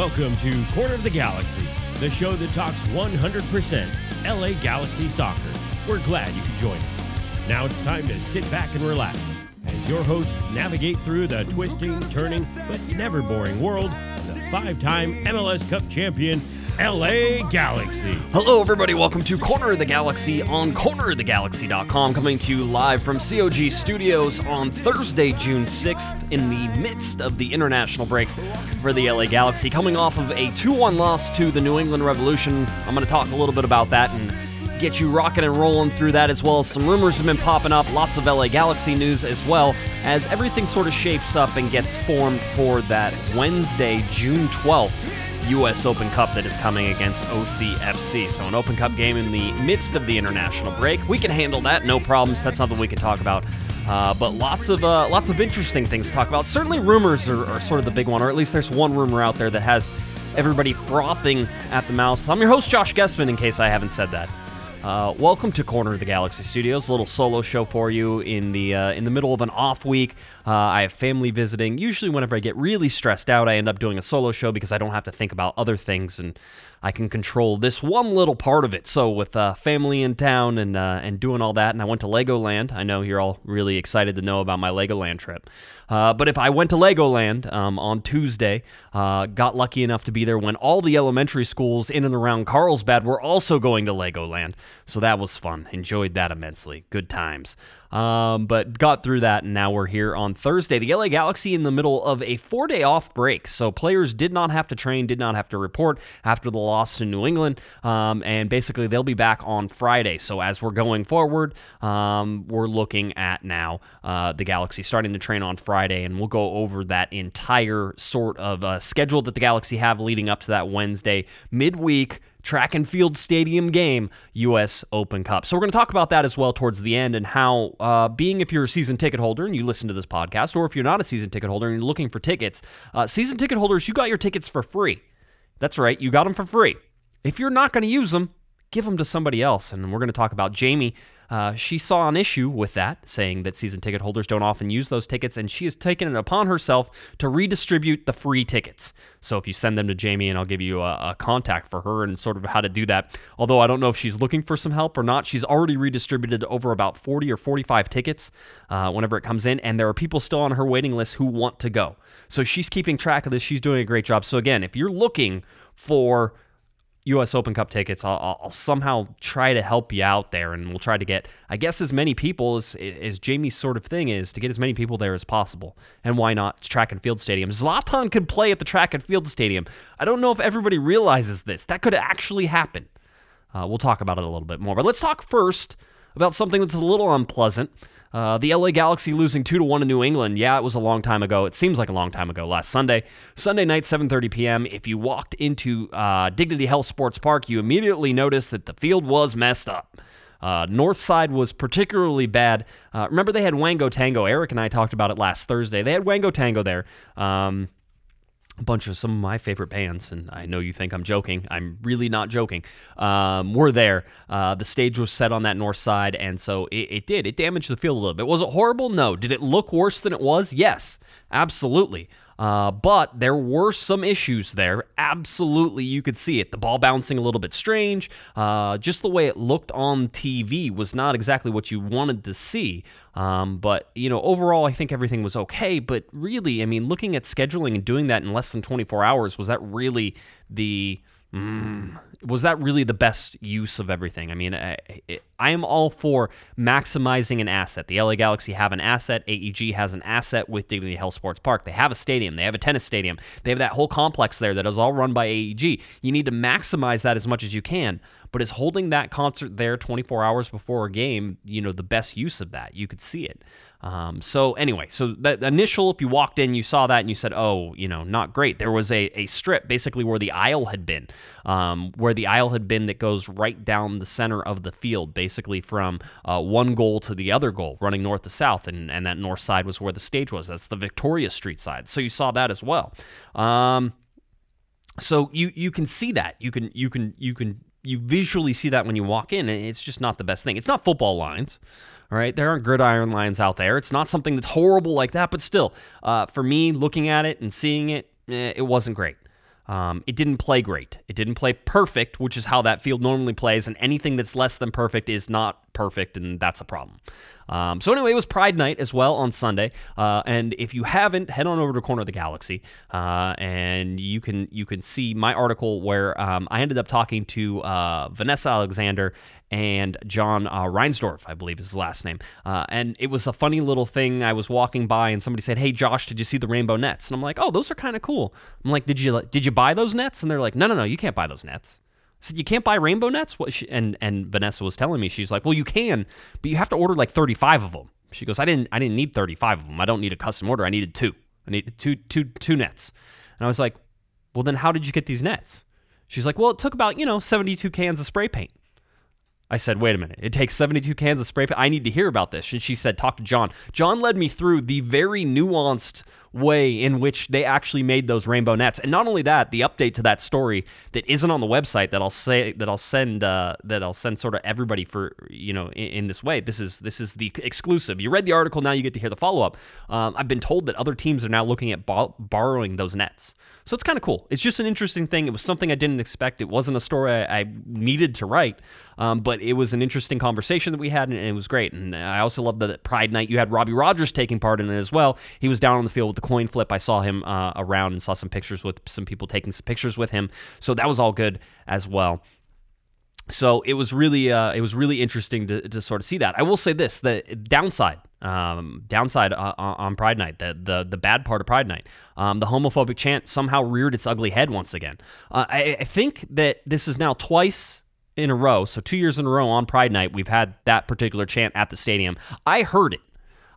Welcome to Corner of the Galaxy, the show that talks 100% LA Galaxy soccer. We're glad you could join us. Now it's time to sit back and relax as your hosts navigate through the twisting, turning, but never boring world of the five time MLS Cup champion, LA Galaxy. Hello, everybody. Welcome to Corner of the Galaxy on cornerofthegalaxy.com, coming to you live from COG Studios on Thursday, June 6th, in the midst of the international break for the LA Galaxy. Coming off of a 2 1 loss to the New England Revolution. I'm going to talk a little bit about that and get you rocking and rolling through that as well. Some rumors have been popping up, lots of LA Galaxy news as well, as everything sort of shapes up and gets formed for that Wednesday, June 12th. U.S. Open Cup that is coming against OCFC. So, an Open Cup game in the midst of the international break. We can handle that, no problems. That's something we can talk about. Uh, but lots of uh, lots of interesting things to talk about. Certainly, rumors are, are, sort of the big one, or at least there's one rumor out there that has everybody frothing at the mouth. I'm your host, Josh Guesman, in case I haven't said that. Uh, welcome to Corner of the Galaxy Studios, a little solo show for you in the uh, in the middle of an off week. Uh, I have family visiting. Usually, whenever I get really stressed out, I end up doing a solo show because I don't have to think about other things and I can control this one little part of it. So with uh, family in town and uh, and doing all that, and I went to Legoland. I know you're all really excited to know about my Legoland trip. Uh, but if I went to Legoland um, on Tuesday, uh, got lucky enough to be there when all the elementary schools in and around Carlsbad were also going to Legoland. So that was fun. Enjoyed that immensely. Good times. Um, but got through that, and now we're here on Thursday. The LA Galaxy in the middle of a four day off break. So players did not have to train, did not have to report after the loss to New England. Um, and basically, they'll be back on Friday. So as we're going forward, um, we're looking at now uh, the Galaxy starting to train on Friday, and we'll go over that entire sort of uh, schedule that the Galaxy have leading up to that Wednesday midweek track and field stadium game, U.S. Open Cup. So we're going to talk about that as well towards the end and how, uh, being if you're a season ticket holder and you listen to this podcast, or if you're not a season ticket holder and you're looking for tickets, uh, season ticket holders, you got your tickets for free. That's right, you got them for free. If you're not going to use them, give them to somebody else. And we're going to talk about Jamie uh, she saw an issue with that, saying that season ticket holders don't often use those tickets, and she has taken it upon herself to redistribute the free tickets. So if you send them to Jamie, and I'll give you a, a contact for her and sort of how to do that. Although I don't know if she's looking for some help or not, she's already redistributed over about 40 or 45 tickets uh, whenever it comes in, and there are people still on her waiting list who want to go. So she's keeping track of this. She's doing a great job. So again, if you're looking for U.S. Open Cup tickets. I'll, I'll, somehow try to help you out there, and we'll try to get, I guess, as many people as, as Jamie's sort of thing is to get as many people there as possible. And why not? It's track and field stadium. Zlatan could play at the track and field stadium. I don't know if everybody realizes this. That could actually happen. Uh, we'll talk about it a little bit more. But let's talk first about something that's a little unpleasant. Uh, the LA Galaxy losing two to one to New England. Yeah, it was a long time ago. It seems like a long time ago. Last Sunday, Sunday night, 7:30 p.m. If you walked into uh, Dignity Health Sports Park, you immediately noticed that the field was messed up. Uh, North side was particularly bad. Uh, remember, they had Wango Tango. Eric and I talked about it last Thursday. They had Wango Tango there. Um, bunch of some of my favorite bands, and I know you think I'm joking. I'm really not joking. Um, were there. Uh, the stage was set on that north side, and so it, it, did. It damaged the field a little bit. Was it horrible? No. Did it look worse than it was? Yes, absolutely. Uh, but there were some issues there. Absolutely, you could see it. The ball bouncing a little bit strange. Uh, just the way it looked on TV was not exactly what you wanted to see. Um, but, you know, overall, I think everything was okay. But really, I mean, looking at scheduling and doing that in less than 24 hours, was that really the Mm, was that really the best use of everything? I mean, I, I, am all for maximizing an asset. The LA Galaxy have an asset. AEG has an asset with Dignity Health Sports Park. They have a stadium. They have a tennis stadium. They have that whole complex there that is all run by AEG. You need to maximize that as much as you can. But is holding that concert there 24 hours before a game, you know, the best use of that? You could see it. Um, so anyway, so that initial, if you walked in, you saw that and you said, "Oh, you know, not great." There was a, a strip basically where the aisle had been, um, where the aisle had been that goes right down the center of the field, basically from uh, one goal to the other goal, running north to south, and and that north side was where the stage was. That's the Victoria Street side. So you saw that as well. Um, so you you can see that you can you can you can you visually see that when you walk in. It's just not the best thing. It's not football lines. All right, there aren't gridiron lines out there. It's not something that's horrible like that, but still, uh, for me, looking at it and seeing it, eh, it wasn't great. Um, it didn't play great. It didn't play perfect, which is how that field normally plays, and anything that's less than perfect is not perfect, and that's a problem. Um, so anyway, it was Pride Night as well on Sunday, uh, and if you haven't, head on over to Corner of the Galaxy, uh, and you can you can see my article where um, I ended up talking to uh, Vanessa Alexander and John uh, Reinsdorf, I believe is his last name. Uh, and it was a funny little thing. I was walking by and somebody said, "Hey, Josh, did you see the rainbow nets?" And I'm like, "Oh, those are kind of cool." I'm like, "Did you did you buy those nets?" And they're like, "No, no, no, you can't buy those nets." Said, "You can't buy rainbow nets?" What? She, and and Vanessa was telling me, she's like, "Well, you can, but you have to order like 35 of them." She goes, "I didn't I didn't need 35 of them. I don't need a custom order. I needed two. I needed two two two nets." And I was like, "Well, then how did you get these nets?" She's like, "Well, it took about you know 72 cans of spray paint." I said, wait a minute. It takes 72 cans of spray paint. I need to hear about this. And she said, talk to John. John led me through the very nuanced way in which they actually made those rainbow nets. And not only that, the update to that story that isn't on the website that I'll say that I'll send uh, that I'll send sort of everybody for you know in, in, this way. This is this is the exclusive. You read the article, now you get to hear the follow up. Um, I've been told that other teams are now looking at borrowing those nets. So it's kind of cool. It's just an interesting thing. It was something I didn't expect. It wasn't a story I, I needed to write, um, but it was an interesting conversation that we had, and it was great. And I also love that Pride Night you had Robbie Rogers taking part in it as well. He was down on the field with the coin flip. I saw him uh, around and saw some pictures with some people taking some pictures with him. So that was all good as well so it was really uh, it was really interesting to, to sort of see that. I will say this: the downside, um, downside uh, on Pride Night, the, the the bad part of Pride Night, um, the homophobic chant somehow reared its ugly head once again. Uh, I, I think that this is now twice in a row, so two years in a row on Pride Night, we've had that particular chant at the stadium. I heard it.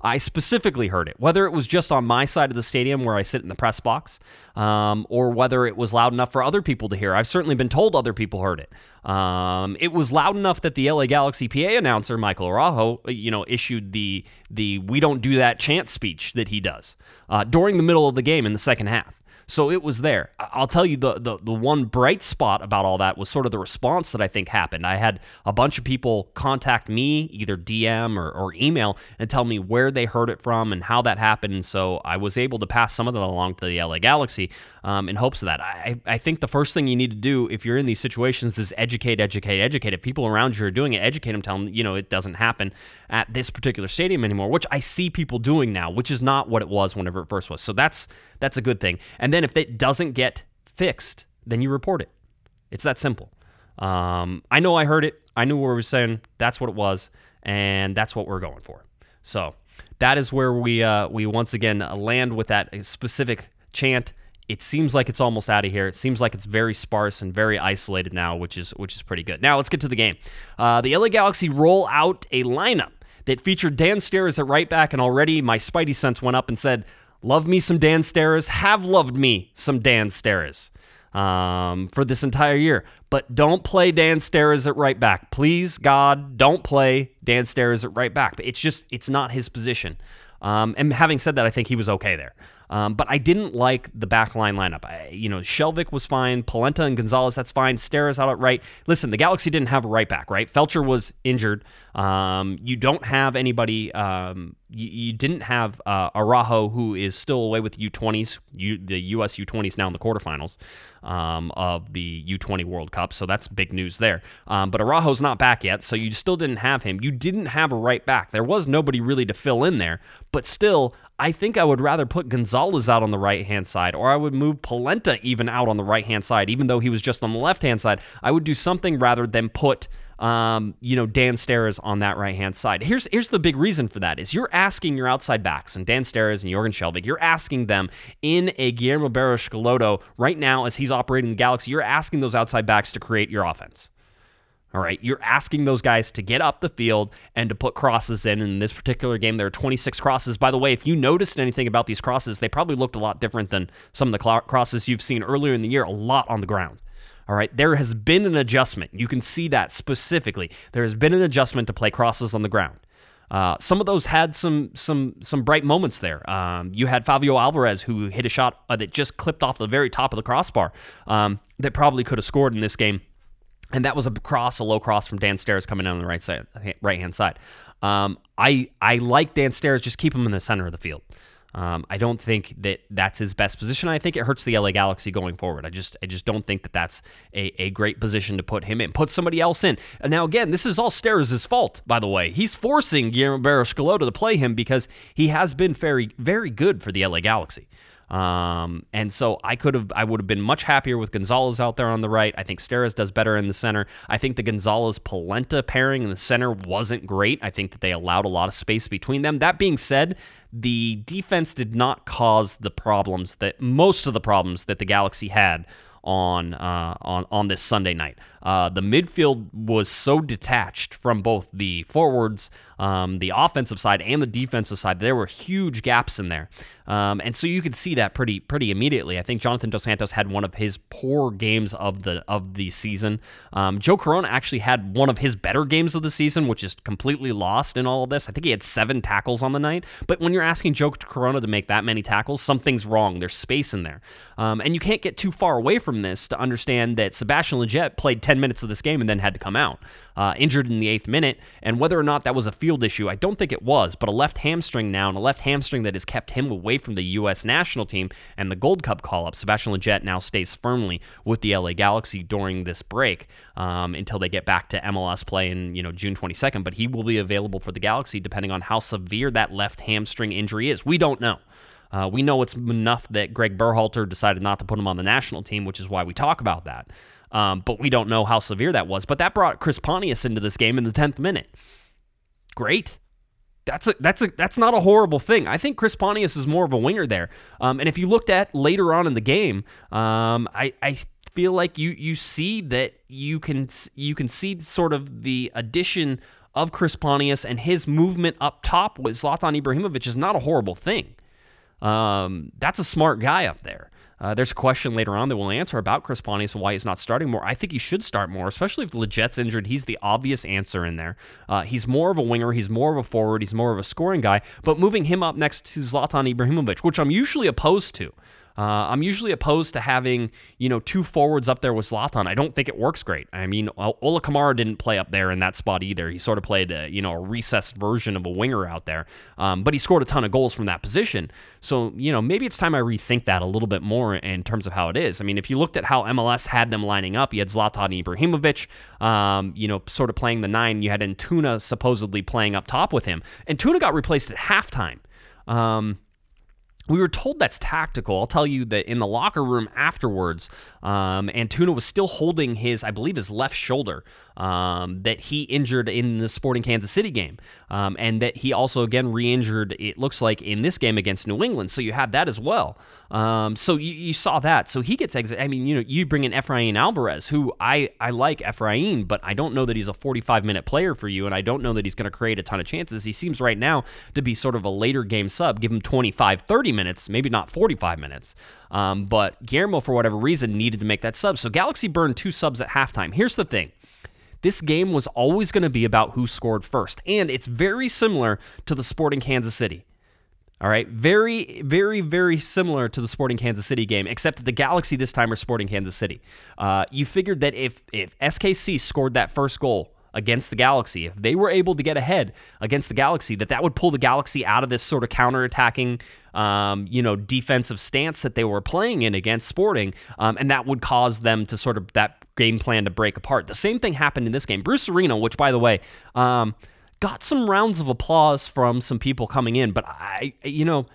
I specifically heard it, whether it was just on my side of the stadium where I sit in the press box, um, or whether it was loud enough for other people to hear. I've certainly been told other people heard it. Um, it was loud enough that the LA Galaxy PA announcer Michael Araujo, you know, issued the the "We don't do that" chant speech that he does uh, during the middle of the game in the second half. So it was there. I'll tell you the, the the one bright spot about all that was sort of the response that I think happened. I had a bunch of people contact me, either DM or, or email, and tell me where they heard it from and how that happened. And so I was able to pass some of that along to the LA Galaxy um, in hopes of that. I, I think the first thing you need to do if you're in these situations is educate, educate, educate. If people around you are doing it, educate them, tell them, you know, it doesn't happen at this particular stadium anymore, which I see people doing now, which is not what it was whenever it first was. So that's that's a good thing. And then if it doesn't get fixed, then you report it. It's that simple. Um, I know I heard it. I knew what we were saying. That's what it was, and that's what we're going for. So that is where we uh, we once again land with that specific chant. It seems like it's almost out of here. It seems like it's very sparse and very isolated now, which is which is pretty good. Now let's get to the game. Uh, the LA Galaxy roll out a lineup that featured Dan Steres at right back, and already my spidey sense went up and said, Love me some Dan Steres. Have loved me some Dan Steres um, for this entire year. But don't play Dan Steres at right back. Please, God, don't play Dan Steres at right back. But It's just, it's not his position. Um, and having said that, I think he was okay there. Um, but I didn't like the back line lineup. I, you know, Skjelvik was fine. Polenta and Gonzalez, that's fine. Steres out at right. Listen, the Galaxy didn't have a right back, right? Feltscher was injured. Um, you don't have anybody. Um, you, you, didn't have uh, Araujo, who is still away with U20s, U, the US U20s now in the quarterfinals um, of the U20 World Cup. So that's big news there. Um, but Araujo's not back yet, so you still didn't have him. You didn't have a right back. There was nobody really to fill in there. But still, I think I would rather put Gonzalez out on the right hand side, or I would move Polenta even out on the right hand side, even though he was just on the left hand side. I would do something rather than put um, you know, Dan Steres on that right hand side. Here's here's the big reason for that is you're asking your outside backs and Dan Steres and Jorgen Skjelvik, you're asking them in a Guillermo Barros Schelotto right now as he's operating the Galaxy, you're asking those outside backs to create your offense. All right, you're asking those guys to get up the field and to put crosses in. In this particular game, there are 26 crosses. By the way, if you noticed anything about these crosses, they probably looked a lot different than some of the crosses you've seen earlier in the year, a lot on the ground. All right, there has been an adjustment. You can see that specifically. There has been an adjustment to play crosses on the ground. Uh, some of those had some some some bright moments there. Um, you had Favio Alvarez who hit a shot uh, that just clipped off the very top of the crossbar um, that probably could have scored in this game, and that was a cross, a low cross from Dan Steres coming down on the right side, right hand side. Um, I I like Dan Steres. Just keep him in the center of the field. Um, I don't think that that's his best position. I think it hurts the LA Galaxy going forward. I just I just don't think that that's a, a great position to put him in. Put somebody else in. And now again, this is all Steres' fault, by the way. He's forcing Guillermo Barros to play him because he has been very very good for the LA Galaxy. Um, and so I could have, I would have been much happier with Gonzalez out there on the right. I think Steres does better in the center. I think the Gonzalez Polenta pairing in the center wasn't great. I think that they allowed a lot of space between them. That being said, the defense did not cause the problems that most of the problems that the Galaxy had on uh, on on this Sunday night. Uh, the midfield was so detached from both the forwards, um, the offensive side, and the defensive side. There were huge gaps in there. Um, and so you could see that pretty pretty immediately. I think Jonathan Dos Santos had one of his poor games of the of the season. Um, Joe Corona actually had one of his better games of the season, which is completely lost in all of this. I think he had seven tackles on the night. But when you're asking Joe Corona to make that many tackles, something's wrong. There's space in there, um, and you can't get too far away from this to understand that Sebastian Lletget played 10 minutes of this game and then had to come out uh, injured in the eighth minute. And whether or not that was a field issue, I don't think it was. But a left hamstring now, and a left hamstring that has kept him away from the U.S. national team and the Gold Cup call up. Sebastian Lletget now stays firmly with the LA Galaxy during this break um, until they get back to MLS play in you know June 22nd. But he will be available for the Galaxy depending on how severe that left hamstring injury is. We don't know. Uh, we know it's enough that Greg Berhalter decided not to put him on the national team, which is why we talk about that. Um, but we don't know how severe that was. But that brought Chris Pontius into this game in the 10th minute. Great. That's a, that's a, that's not a horrible thing. I think Chris Pontius is more of a winger there. Um, and if you looked at later on in the game, um, I, I feel like you you see that you can you can see sort of the addition of Chris Pontius and his movement up top with Zlatan Ibrahimovic is not a horrible thing. Um, that's a smart guy up there. Uh, there's a question later on that we'll answer about Chris Pontius and why he's not starting more. I think he should start more, especially if Lletget's injured. He's the obvious answer in there. Uh, he's more of a winger. He's more of a forward. He's more of a scoring guy. But moving him up next to Zlatan Ibrahimovic, which I'm usually opposed to. Uh, I'm usually opposed to having you know two forwards up there with Zlatan. I don't think it works great. I mean, Ola Kamara didn't play up there in that spot either. He sort of played a, you know a recessed version of a winger out there, um, but he scored a ton of goals from that position. So you know maybe it's time I rethink that a little bit more in terms of how it is. I mean, if you looked at how MLS had them lining up, you had Zlatan Ibrahimovic, um, you know, sort of playing the nine. You had Antuna supposedly playing up top with him. And Antuna got replaced at halftime. Um, we were told that's tactical. I'll tell you that in the locker room afterwards, um, Antuna was still holding his, I believe, his left shoulder um, that he injured in the Sporting Kansas City game, um, and that he also again re-injured. It looks like in this game against New England. So you have that as well. Um, so you, you, saw that. So he gets exit. I mean, you know, you bring in Efrain Alvarez, who I I like Efrain, but I don't know that he's a 45 minute player for you, and I don't know that he's going to create a ton of chances. He seems right now to be sort of a later game sub. Give him 25, 30 minutes, maybe not 45 minutes. Um, but Guillermo, for whatever reason, needed to make that sub. So Galaxy burned two subs at halftime. Here's the thing this game was always going to be about who scored first. And it's very similar to the Sporting Kansas City. All right, very, very, very similar to the Sporting Kansas City game, except that the Galaxy this time are Sporting Kansas City. Uh, you figured that if if SKC scored that first goal against the Galaxy, if they were able to get ahead against the Galaxy, that that would pull the Galaxy out of this sort of counterattacking, um, you know, defensive stance that they were playing in against Sporting, um, and that would cause them to sort of that game plan to break apart. The same thing happened in this game. Bruce Arena, which by the way, um, got some rounds of applause from some people coming in, but I, you know,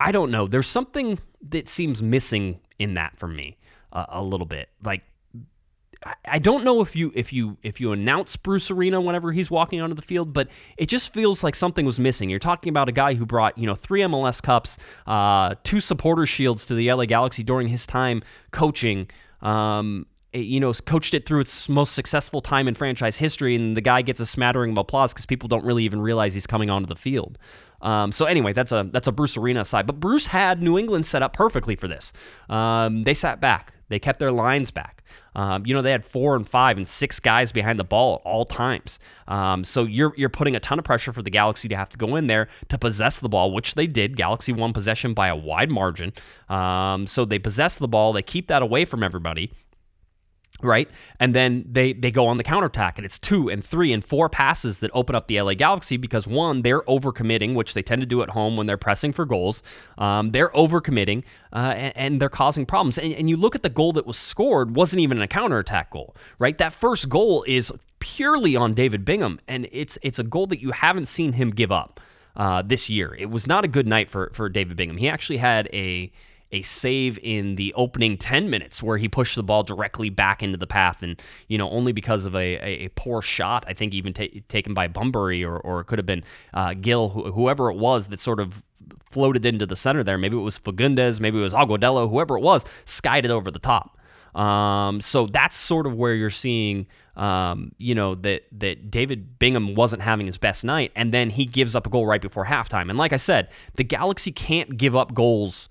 I don't know. There's something that seems missing in that for me uh, a little bit. Like I don't know if you if you if you announce Bruce Arena whenever he's walking onto the field, but it just feels like something was missing. You're talking about a guy who brought you know three MLS Cups, uh, two supporter shields to the LA Galaxy during his time coaching. Um, you know, coached it through its most successful time in franchise history, and the guy gets a smattering of applause because people don't really even realize he's coming onto the field. Um, so anyway, that's a that's a Bruce Arena side. But Bruce had New England set up perfectly for this. Um, they sat back. They kept their lines back. Um, you know, they had four and five and six guys behind the ball at all times. Um, so you're you're putting a ton of pressure for the Galaxy to have to go in there to possess the ball, which they did. Galaxy won possession by a wide margin. Um, so they possess the ball. They keep that away from everybody. Right? And then they they go on the counterattack, and it's two and three and four passes that open up the LA Galaxy because one, they're overcommitting, which they tend to do at home when they're pressing for goals. Um, they're overcommitting, uh, and, and, they're causing problems. And, and you look at the goal that was scored, wasn't even a counterattack goal, right? That first goal is purely on David Bingham, and it's it's a goal that you haven't seen him give up uh, this year. It was not a good night for for David Bingham. He actually had a a save in the opening 10 minutes where he pushed the ball directly back into the path. And you know only because of a, a, a poor shot i think even ta- taken by Bunbury or, or it could have been uh, Gil wh- whoever it was that sort of floated into the center there. Maybe it was Fagundez maybe it was Agudelo whoever it was skied it over the top. Um, so that's sort of where you're seeing um, you know that that David Bingham wasn't having his best night. And then he gives up a goal right before halftime. And like I said the Galaxy can't give up goals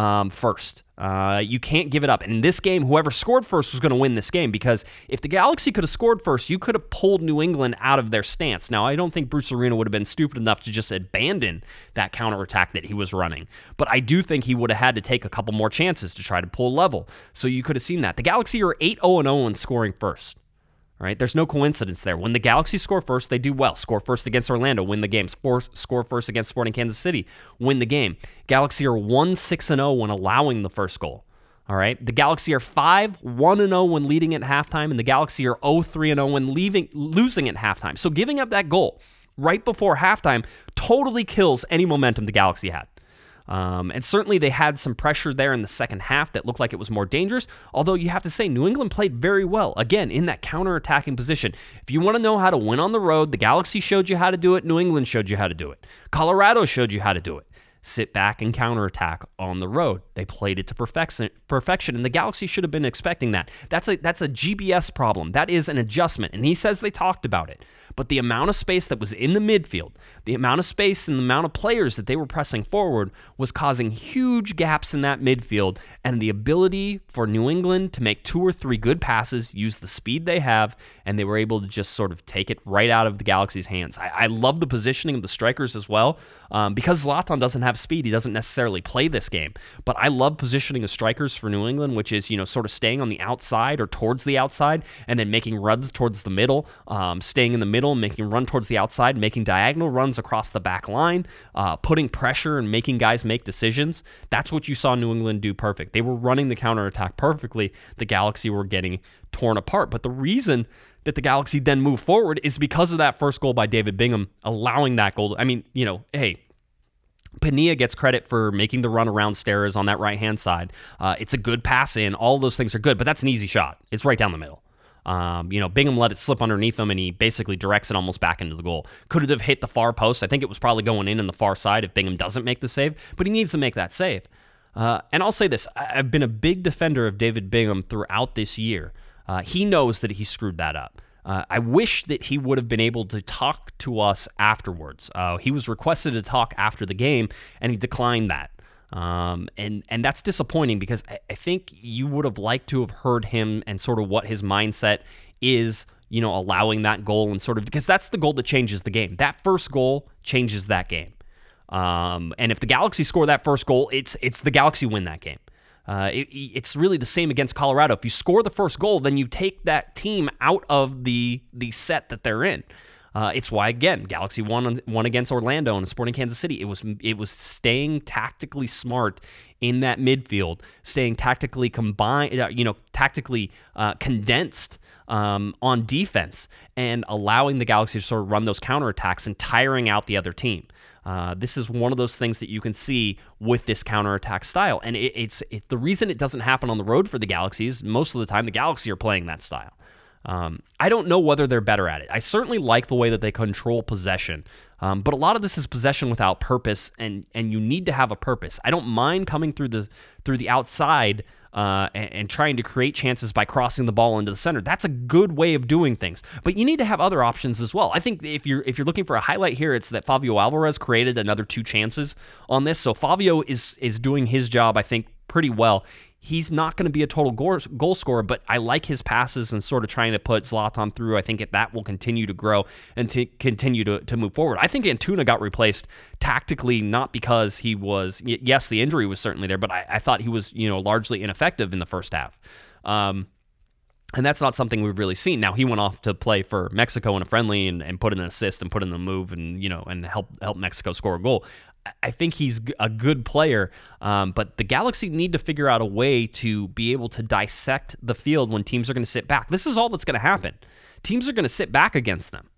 um, first. Uh, you can't give it up. And in this game, whoever scored first was going to win this game because if the Galaxy could have scored first, you could have pulled New England out of their stance. Now, I don't think Bruce Arena would have been stupid enough to just abandon that counterattack that he was running. But I do think he would have had to take a couple more chances to try to pull level. So you could have seen that. The Galaxy are 8 0 0 in scoring first right? There's no coincidence there. When the Galaxy score first, they do well. Score first against Orlando, win the game. Score, score first against Sporting Kansas City, win the game. Galaxy are 1 6 0 when allowing the first goal. All right. The Galaxy are 5 1 0 when leading at halftime, and the Galaxy are 0 3 0 when leaving, losing at halftime. So giving up that goal right before halftime totally kills any momentum the Galaxy had. Um, and certainly they had some pressure there in the second half that looked like it was more dangerous. Although you have to say, New England played very well, again, in that counter attacking position. If you want to know how to win on the road, the Galaxy showed you how to do it, New England showed you how to do it, Colorado showed you how to do it sit back and counterattack on the road. They played it to perfection, perfection, and the Galaxy should have been expecting that. That's a that's a GBS problem. That is an adjustment, and he says they talked about it. But the amount of space that was in the midfield, the amount of space and the amount of players that they were pressing forward was causing huge gaps in that midfield. And the ability for New England to make two or three good passes, use the speed they have, and they were able to just sort of take it right out of the Galaxy's hands. I, I love the positioning of the strikers as well. Um, because Zlatan doesn't have speed, he doesn't necessarily play this game. But I love positioning of strikers for New England, which is, you know, sort of staying on the outside or towards the outside and then making runs towards the middle, um, staying in the middle, making run towards the outside, making diagonal runs across the back line, uh, putting pressure and making guys make decisions. That's what you saw New England do perfect. They were running the counterattack perfectly. The Galaxy were getting torn apart. But the reason that the Galaxy then moved forward is because of that first goal by David Bingham, allowing that goal. I mean, you know, hey, Penilla gets credit for making the run around Steres on that right hand side. Uh, it's a good pass in. All those things are good, but that's an easy shot. It's right down the middle. Um, you know, Bingham let it slip underneath him, and he basically directs it almost back into the goal. Could it have hit the far post? I think it was probably going in on the far side if Bingham doesn't make the save, but he needs to make that save. Uh, and I'll say this: I've been a big defender of David Bingham throughout this year. Uh, he knows that he screwed that up. Uh, I wish that he would have been able to talk to us afterwards. Uh, he was requested to talk after the game, and he declined that. Um, and and that's disappointing because I, I think you would have liked to have heard him and sort of what his mindset is. You know, allowing that goal and sort of because that's the goal that changes the game. That first goal changes that game. Um, and if the Galaxy score that first goal, it's it's the Galaxy win that game. Uh, it, it's really the same against Colorado. If you score the first goal, then you take that team out of the the set that they're in. Uh, it's why again Galaxy won won against Orlando and Sporting Kansas City. It was it was staying tactically smart in that midfield, staying tactically combined, uh, you know, tactically uh, condensed um, on defense, and allowing the Galaxy to sort of run those counterattacks and tiring out the other team. Uh, this is one of those things that you can see with this counterattack style, and it, it's it, the reason it doesn't happen on the road for the Galaxies. Most of the time, the Galaxy are playing that style. Um, I don't know whether they're better at it. I certainly like the way that they control possession, um, but a lot of this is possession without purpose, and and you need to have a purpose. I don't mind coming through the through the outside uh, and, and, trying to create chances by crossing the ball into the center. That's a good way of doing things, but you need to have other options as well. I think if you're if you're looking for a highlight here, it's that Favio Alvarez created another two chances on this. So Favio is is doing his job, I think, pretty well he's not going to be a total goal, scorer, but I like his passes and sort of trying to put Zlatan through. I think that will continue to grow and to continue to, to move forward. I think Antuna got replaced tactically, not because he was, yes, the injury was certainly there, but I, I thought he was, you know, largely ineffective in the first half. Um, And that's not something we've really seen. Now he went off to play for Mexico in a friendly and, and put in an assist and put in the move and you know and help help Mexico score a goal. I think he's a good player, um, but the Galaxy need to figure out a way to be able to dissect the field when teams are going to sit back. This is all that's going to happen. Teams are going to sit back against them.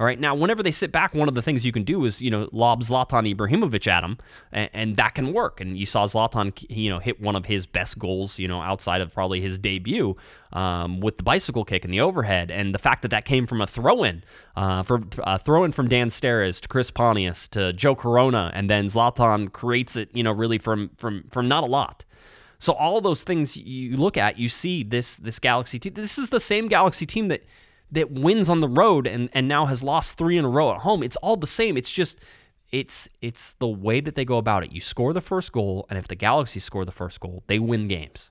All right. Now, whenever they sit back, one of the things you can do is, you know, lob Zlatan Ibrahimovic at them, and, and, that can work. And you saw Zlatan, you know, hit one of his best goals, you know, outside of probably his debut um, with the bicycle kick and the overhead. And the fact that that came from a throw in, uh, for a throw in from Dan Steres to Chris Pontius to Joe Corona, and then Zlatan creates it, you know, really from from from not a lot. So all those things you look at, you see this this Galaxy team. This is the same Galaxy team that that wins on the road and, and now has lost three in a row at home. It's all the same. It's just it's it's the way that they go about it. You score the first goal, and if the Galaxy score the first goal, they win games.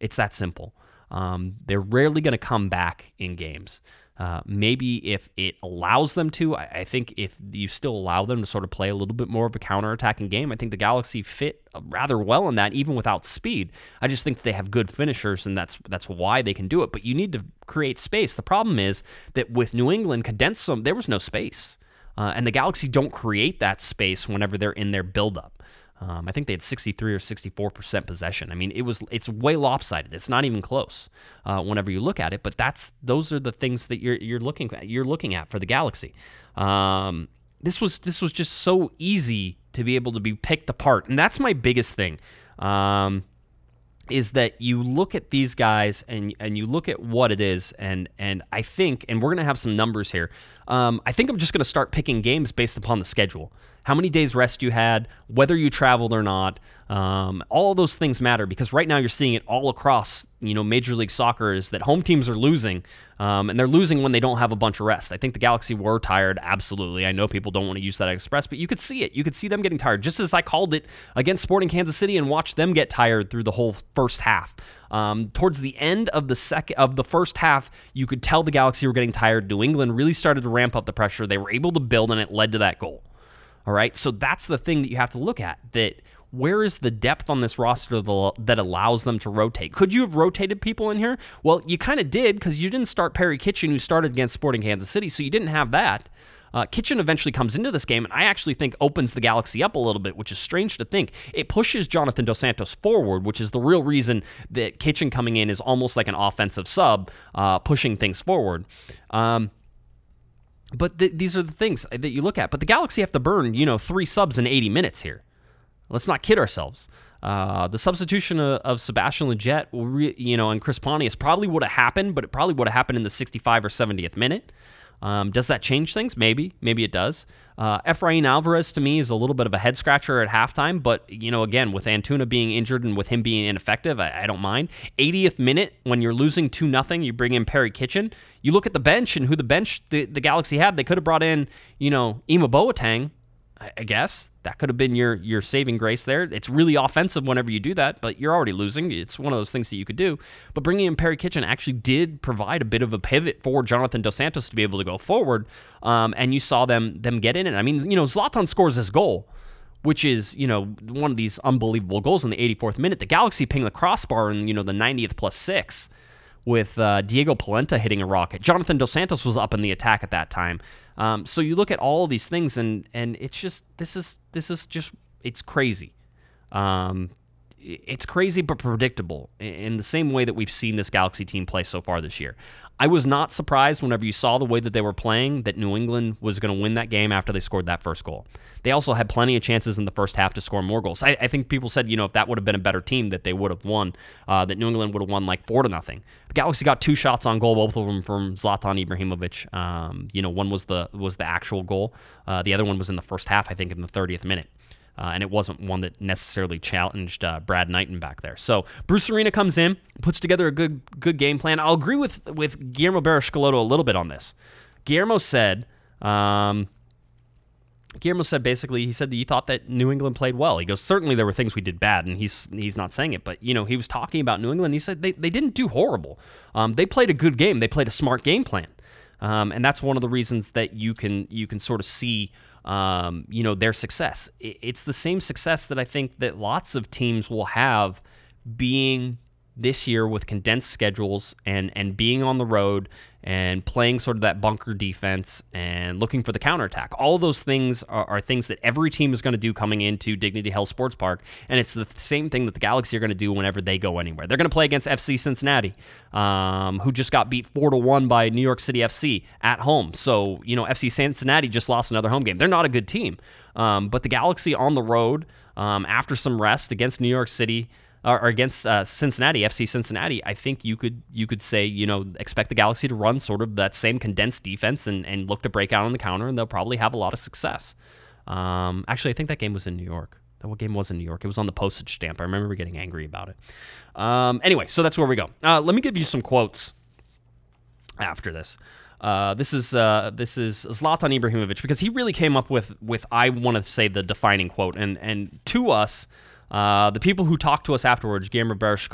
It's that simple. Um, they're rarely going to come back in games. Uh, maybe if it allows them to, I, I, think if you still allow them to sort of play a little bit more of a counter-attacking game, I think the Galaxy fit rather well in that, even without speed. I just think they have good finishers, and that's that's why they can do it. But you need to create space. The problem is that with New England condensed some, there was no space, uh, and the Galaxy don't create that space whenever they're in their build-up. Um, I think they had 63 or 64 percent possession. I mean, it was it's way lopsided. It's not even close uh, whenever you look at it. But that's those are the things that you're you're looking at, you're looking at for the Galaxy. Um, this was this was just so easy to be able to be picked apart, and that's my biggest thing. Um, is that you look at these guys and and you look at what it is and and I think and we're gonna have some numbers here. Um, I think I'm just gonna start picking games based upon the schedule how many days rest you had, whether you traveled or not. Um, all those things matter because right now you're seeing it all across, you know, Major League Soccer is that home teams are losing, um, and they're losing when they don't have a bunch of rest. I think the Galaxy were tired, absolutely. I know people don't want to use that express, but you could see it. You could see them getting tired, just as I called it against Sporting Kansas City and watched them get tired through the whole first half. Um, towards the end of the second of the first half, you could tell the Galaxy were getting tired. New England really started to ramp up the pressure. They were able to build, and it led to that goal. All right. So that's the thing that you have to look at that where is the depth on this roster that allows them to rotate? Could you have rotated people in here? Well, you kind of did because you didn't start Perry Kitchen, who started against Sporting Kansas City, so you didn't have that. Uh, Kitchen eventually comes into this game, and I actually think opens the Galaxy up a little bit, which is strange to think. It pushes Jonathan Dos Santos forward, which is the real reason that Kitchen coming in is almost like an offensive sub, uh, pushing things forward. Um, but th- these are the things that you look at. But the Galaxy have to burn, you know, three subs in 80 minutes here. Let's not kid ourselves. Uh, the substitution of, of Sebastian Lletget, re- you know, and Chris Pontius probably would have happened, but it probably would have happened in the 65 or 70th minute. Um, does that change things? Maybe. Maybe it does. Uh, Efrain Alvarez to me is a little bit of a head scratcher at halftime, but you know, again, with Antuna being injured and with him being ineffective, I, I don't mind. 80th minute, when you're losing two nothing, you bring in Perry Kitchen. You look at the bench and who the bench the, the Galaxy had. They could have brought in, you know, Ima Boateng I guess that could have been your your saving grace there. It's really offensive whenever you do that, but you're already losing. It's one of those things that you could do. But bringing in Perry Kitchen actually did provide a bit of a pivot for Jonathan Dos Santos to be able to go forward, um, and you saw them them get in it. I mean, you know, Zlatan scores his goal, which is you know one of these unbelievable goals in the 84th minute. The Galaxy ping the crossbar in you know the 90th plus six with uh, Diego Polenta hitting a rocket. Jonathan Dos Santos was up in the attack at that time. Um, so you look at all these things, and and it's just this is this is just it's crazy. Um, it's crazy but predictable in the same way that we've seen this Galaxy team play so far this year. I was not surprised whenever you saw the way that they were playing that New England was going to win that game after they scored that first goal. They also had plenty of chances in the first half to score more goals. I, I think people said, you know, if that would have been a better team, that they would have won, uh, that New England would have won like four to nothing. The Galaxy got two shots on goal, both of them from Zlatan Ibrahimovic. Um, you know, one was the was the actual goal. Uh, the other one was in the first half, I think, in the 30th minute. Uh, and it wasn't one that necessarily challenged uh, Brad Knighton back there. So Bruce Arena comes in, puts together a good good game plan. I'll agree with with Guillermo Barros-Schelotto a little bit on this. Guillermo said, um, Guillermo said basically he said that he thought that New England played well. He goes certainly there were things we did bad, and he's he's not saying it, but you know he was talking about New England. He said they they didn't do horrible. Um, they played a good game. They played a smart game plan. Um, and that's one of the reasons that you can you can sort of see um, you know, their success. It's the same success that I think that lots of teams will have being this year with condensed schedules and and being on the road and playing sort of that bunker defense and looking for the counterattack. All those things are, are things that every team is going to do coming into Dignity Health Sports Park, and it's the same thing that the Galaxy are going to do whenever they go anywhere. They're going to play against FC Cincinnati, um, who just got beat four to one by New York City FC at home. So you know FC Cincinnati just lost another home game. They're not a good team, um, but the Galaxy on the road um, after some rest against New York City or, against uh, Cincinnati, FC Cincinnati, I think you could you could say you know expect the Galaxy to run sort of that same condensed defense and, and look to break out on the counter, and they'll probably have a lot of success. Um, actually, I think that game was in New York. That what game was in New York? It was on the postage stamp. I remember getting angry about it. Um, anyway, so that's where we go. Uh, let me give you some quotes after this. Uh, this is uh, this is Zlatan Ibrahimovic because he really came up with with I want to say the defining quote and and to us uh, the people who talked to us afterwards, Guillermo Barros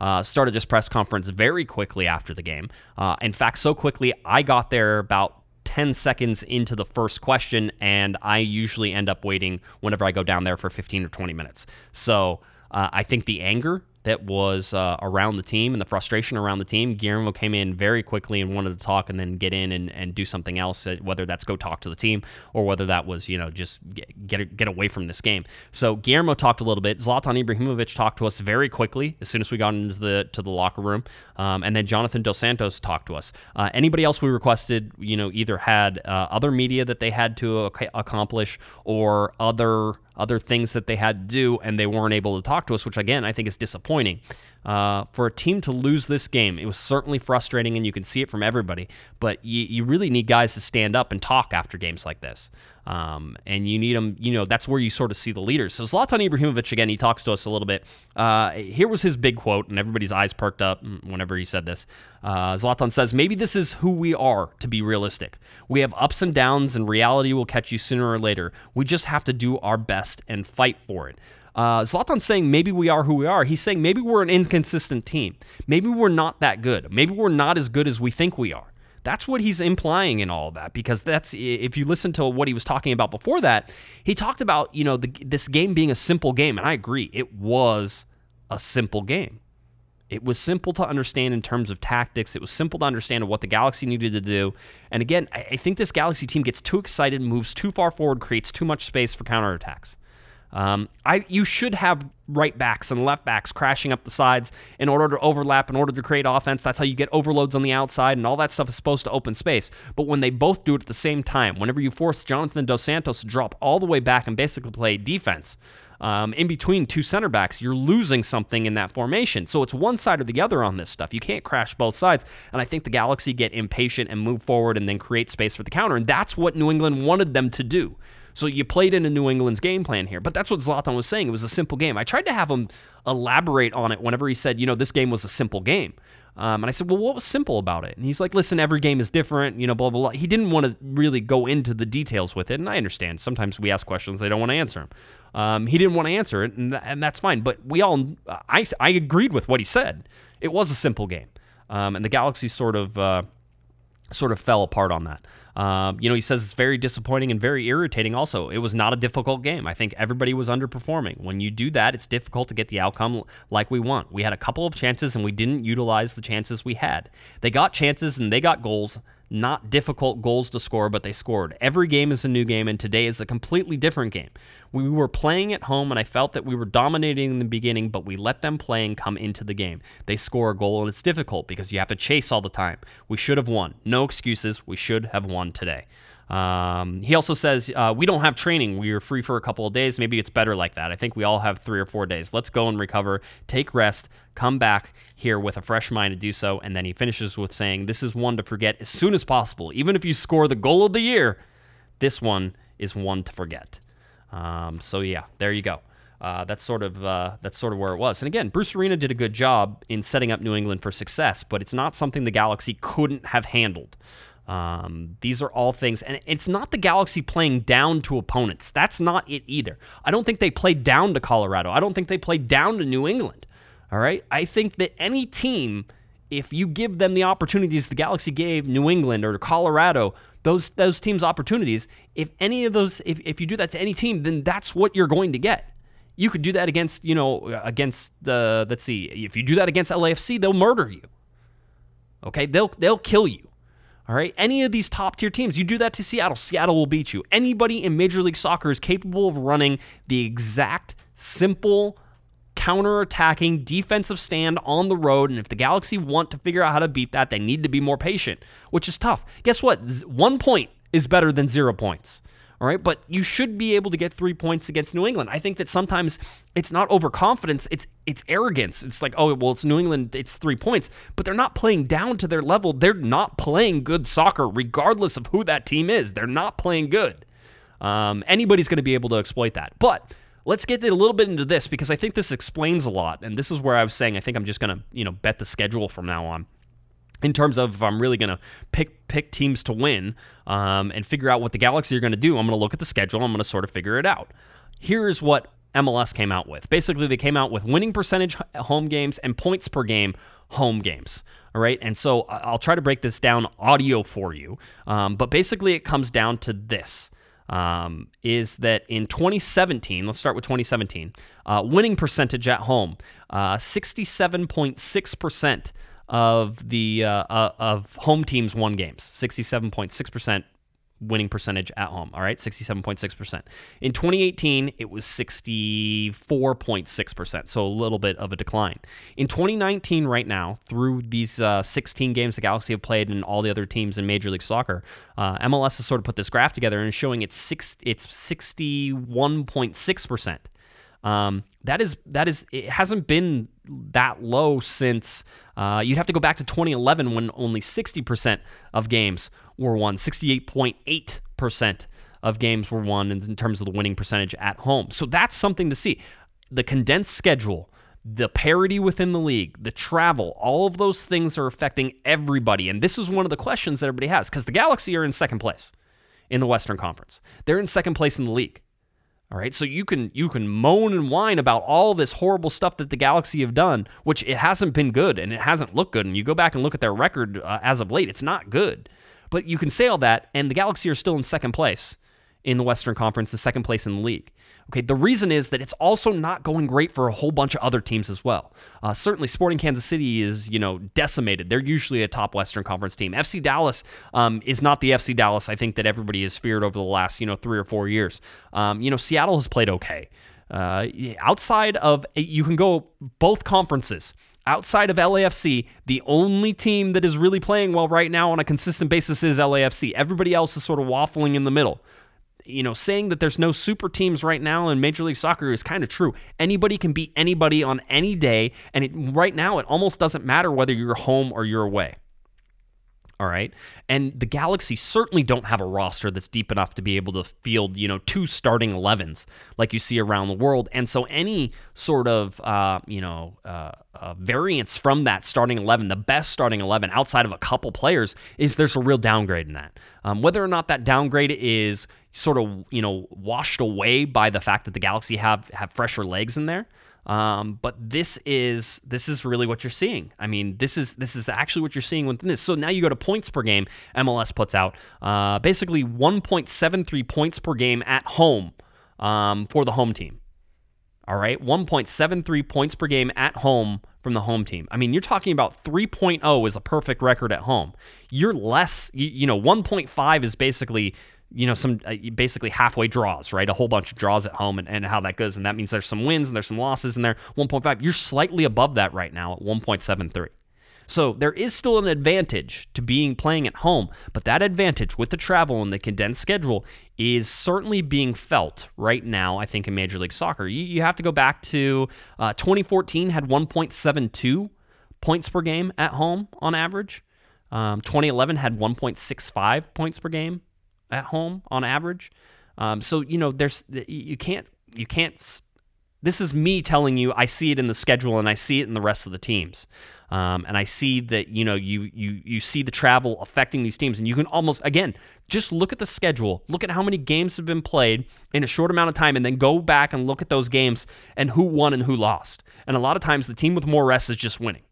uh, started this press conference very quickly after the game. Uh, in fact, so quickly, I got there about 10 seconds into the first question, and I usually end up waiting whenever I go down there for 15 or 20 minutes. So uh, I think the anger that was uh, around the team and the frustration around the team. Guillermo came in very quickly and wanted to talk and then get in and, and do something else, uh, whether that's go talk to the team or whether that was, you know, just get, get, get away from this game. So Guillermo talked a little bit. Zlatan Ibrahimovic talked to us very quickly as soon as we got into the to the locker room. Um, and then Jonathan Dos Santos talked to us. Uh, anybody else we requested, you know, either had uh, other media that they had to ac- accomplish or other other things that they had to do, and they weren't able to talk to us, which again I think is disappointing. Uh, for a team to lose this game, it was certainly frustrating, and you can see it from everybody. But you, you really need guys to stand up and talk after games like this. Um, and you need them, you know, that's where you sort of see the leaders. So Zlatan Ibrahimovic, again, he talks to us a little bit. Uh, here was his big quote, and everybody's eyes perked up whenever he said this. Uh, Zlatan says, Maybe this is who we are, to be realistic. We have ups and downs, and reality will catch you sooner or later. We just have to do our best and fight for it. Uh, Zlatan's saying maybe we are who we are. He's saying maybe we're an inconsistent team. Maybe we're not that good. Maybe we're not as good as we think we are. That's what he's implying in all that because that's if you listen to what he was talking about before that, he talked about, you know, the, this game being a simple game and I agree, it was a simple game. It was simple to understand in terms of tactics. It was simple to understand what the Galaxy needed to do. And again, I think this Galaxy team gets too excited, moves too far forward, creates too much space for counterattacks. Um, I you should have right backs and left backs crashing up the sides in order to overlap, in order to create offense. That's how you get overloads on the outside, and all that stuff is supposed to open space. But when they both do it at the same time, whenever you force Jonathan Dos Santos to drop all the way back and basically play defense. Um, in between two center backs, you're losing something in that formation. So it's one side or the other on this stuff. You can't crash both sides. And I think the Galaxy get impatient and move forward and then create space for the counter. And that's what New England wanted them to do. So you played into New England's game plan here. But that's what Zlatan was saying. It was a simple game. I tried to have him elaborate on it whenever he said, you know, this game was a simple game. Um, and I said, well, what was simple about it? And he's like, listen, every game is different, you know, blah, blah, blah. He didn't want to really go into the details with it. And I understand. Sometimes we ask questions, they don't want to answer them. Um, he didn't want to answer it, and, th- and that's fine. But we all, I, I agreed with what he said. It was a simple game. Um, and the Galaxy sort of, uh, sort of fell apart on that. Um, you know, he says it's very disappointing and very irritating. Also, it was not a difficult game. I think everybody was underperforming. When you do that, it's difficult to get the outcome like we want. We had a couple of chances and we didn't utilize the chances we had. They got chances and they got goals not difficult goals to score, but they scored. Every game is a new game, and today is a completely different game. We were playing at home, and I felt that we were dominating in the beginning, but we let them play and come into the game. They score a goal, and it's difficult because you have to chase all the time. We should have won. No excuses. We should have won today. Um, he also says, uh, We don't have training. We are free for a couple of days. Maybe it's better like that. I think we all have three or four days. Let's go and recover, take rest, come back here with a fresh mind to do so. And then he finishes with saying, This is one to forget as soon as possible. Even if you score the goal of the year, this one is one to forget. Um, so, yeah, there you go. Uh, that's sort of uh, that's sort of where it was. And again, Bruce Arena did a good job in setting up New England for success, but it's not something the Galaxy couldn't have handled. Um, these are all things, and it's not the Galaxy playing down to opponents. That's not it either. I don't think they played down to Colorado. I don't think they played down to New England. All right. I think that any team, if you give them the opportunities the Galaxy gave New England or Colorado, those those teams opportunities, if any of those, if, if you do that to any team, then that's what you're going to get. You could do that against, you know, against the let's see, if you do that against LAFC, they'll murder you. Okay? They'll they'll kill you. All right? Any of these top tier teams, you do that to Seattle, Seattle will beat you. Anybody in Major League Soccer is capable of running the exact simple counter-attacking defensive stand on the road and if the Galaxy want to figure out how to beat that, they need to be more patient, which is tough. Guess what? 1 point is better than 0 points. All right, but you should be able to get three points against New England. I think that sometimes it's not overconfidence; it's it's arrogance. It's like, oh, well, it's New England; it's three points, but they're not playing down to their level. They're not playing good soccer, regardless of who that team is. They're not playing good. Um, anybody's going to be able to exploit that, but. Let's get a little bit into this because I think this explains a lot, and this is where I was saying I think I'm just going to, you know, bet the schedule from now on in terms of if I'm really going to pick pick teams to win um, and figure out what the Galaxy are going to do, I'm going to look at the schedule. I'm going to sort of figure it out. Here's what MLS came out with. Basically, they came out with winning percentage home games and points per game home games. All right, and so I'll try to break this down audio for you. Um, but basically, it comes down to this. Um, is that in 2017, let's start with 2017, uh, winning percentage at home, uh, 67.6% of the uh, uh, of home teams won games. 67.6% winning percentage at home. All right, 67.6%. In 2018, it was 64.6%, so a little bit of a decline. In 2019, right now, through these uh, 16 games the Galaxy have played and all the other teams in Major League Soccer, uh, MLS has sort of put this graph together and is showing it's six, it's 61.6%. Um, that is that is it hasn't been that low since uh, you'd have to go back to 2011 when only 60% of games were won, 68.8% of games were won in, in terms of the winning percentage at home. So that's something to see. The condensed schedule, the parity within the league, the travel, all of those things are affecting everybody. And this is one of the questions that everybody has because the Galaxy are in second place in the Western Conference. They're in second place in the league. All right, so you can you can moan and whine about all this horrible stuff that the Galaxy have done, which it hasn't been good and it hasn't looked good. And you go back and look at their record uh, as of late; it's not good. But you can say all that, and the Galaxy are still in second place in the Western Conference, the second place in the league. Okay, the reason is that it's also not going great for a whole bunch of other teams as well. Uh, certainly, Sporting Kansas City is you know decimated. They're usually a top Western Conference team. FC Dallas um, is not the FC Dallas I think that everybody has feared over the last you know three or four years. Um, you know, Seattle has played okay. Uh, outside of you can go both conferences outside of LAFC, the only team that is really playing well right now on a consistent basis is LAFC. Everybody else is sort of waffling in the middle you know, saying that there's no super teams right now in Major League Soccer is kind of true. Anybody can beat anybody on any day, and it, right now it almost doesn't matter whether you're home or you're away. All right. And the Galaxy certainly don't have a roster that's deep enough to be able to field, you know, two starting 11s like you see around the world. And so any sort of, uh, you know, uh, uh, variance from that starting 11, the best starting 11 outside of a couple players, is there's a real downgrade in that. Um, whether or not that downgrade is sort of, you know, washed away by the fact that the Galaxy have, have fresher legs in there. Um, but this is this is really what you're seeing. I mean, this is this is actually what you're seeing within this. So now you go to points per game. MLS puts out uh, basically 1.73 points per game at home um, for the home team. All right, 1.73 points per game at home from the home team. I mean, you're talking about 3.0 is a perfect record at home. You're less, you, you know, 1.5 is basically you know, some uh, basically halfway draws, right? A whole bunch of draws at home and, and how that goes. And that means there's some wins and there's some losses in there. 1.5. You're slightly above that right now at 1.73. So there is still an advantage to being playing at home, but that advantage with the travel and the condensed schedule is certainly being felt right now, I think, in Major League Soccer. You, you have to go back to uh, 2014 had 1.72 points per game at home on average. Um, 2011 had 1.65 points per game at home on average. Um, so you know, there's you can't you can't. This is me telling you. I see it in the schedule, and I see it in the rest of the teams. Um, and I see that you know you you you see the travel affecting these teams, and you can almost again just look at the schedule, look at how many games have been played in a short amount of time, and then go back and look at those games and who won and who lost. And a lot of times, the team with more rest is just winning.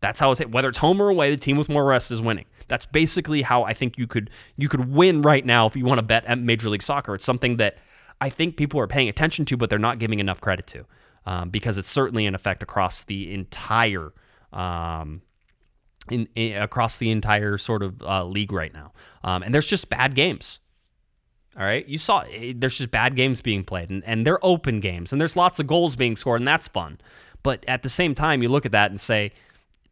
That's how it's whether it's home or away, the team with more rest is winning. That's basically how I think you could you could win right now if you want to bet at Major League Soccer. It's something that I think people are paying attention to, but they're not giving enough credit to um, because it's certainly an effect across the entire. Um, in, in, across the entire sort of uh, league right now, um, and there's just bad games. All right, you saw eh, there's just bad games being played, and, and they're open games, and there's lots of goals being scored, and that's fun. But at the same time, you look at that and say,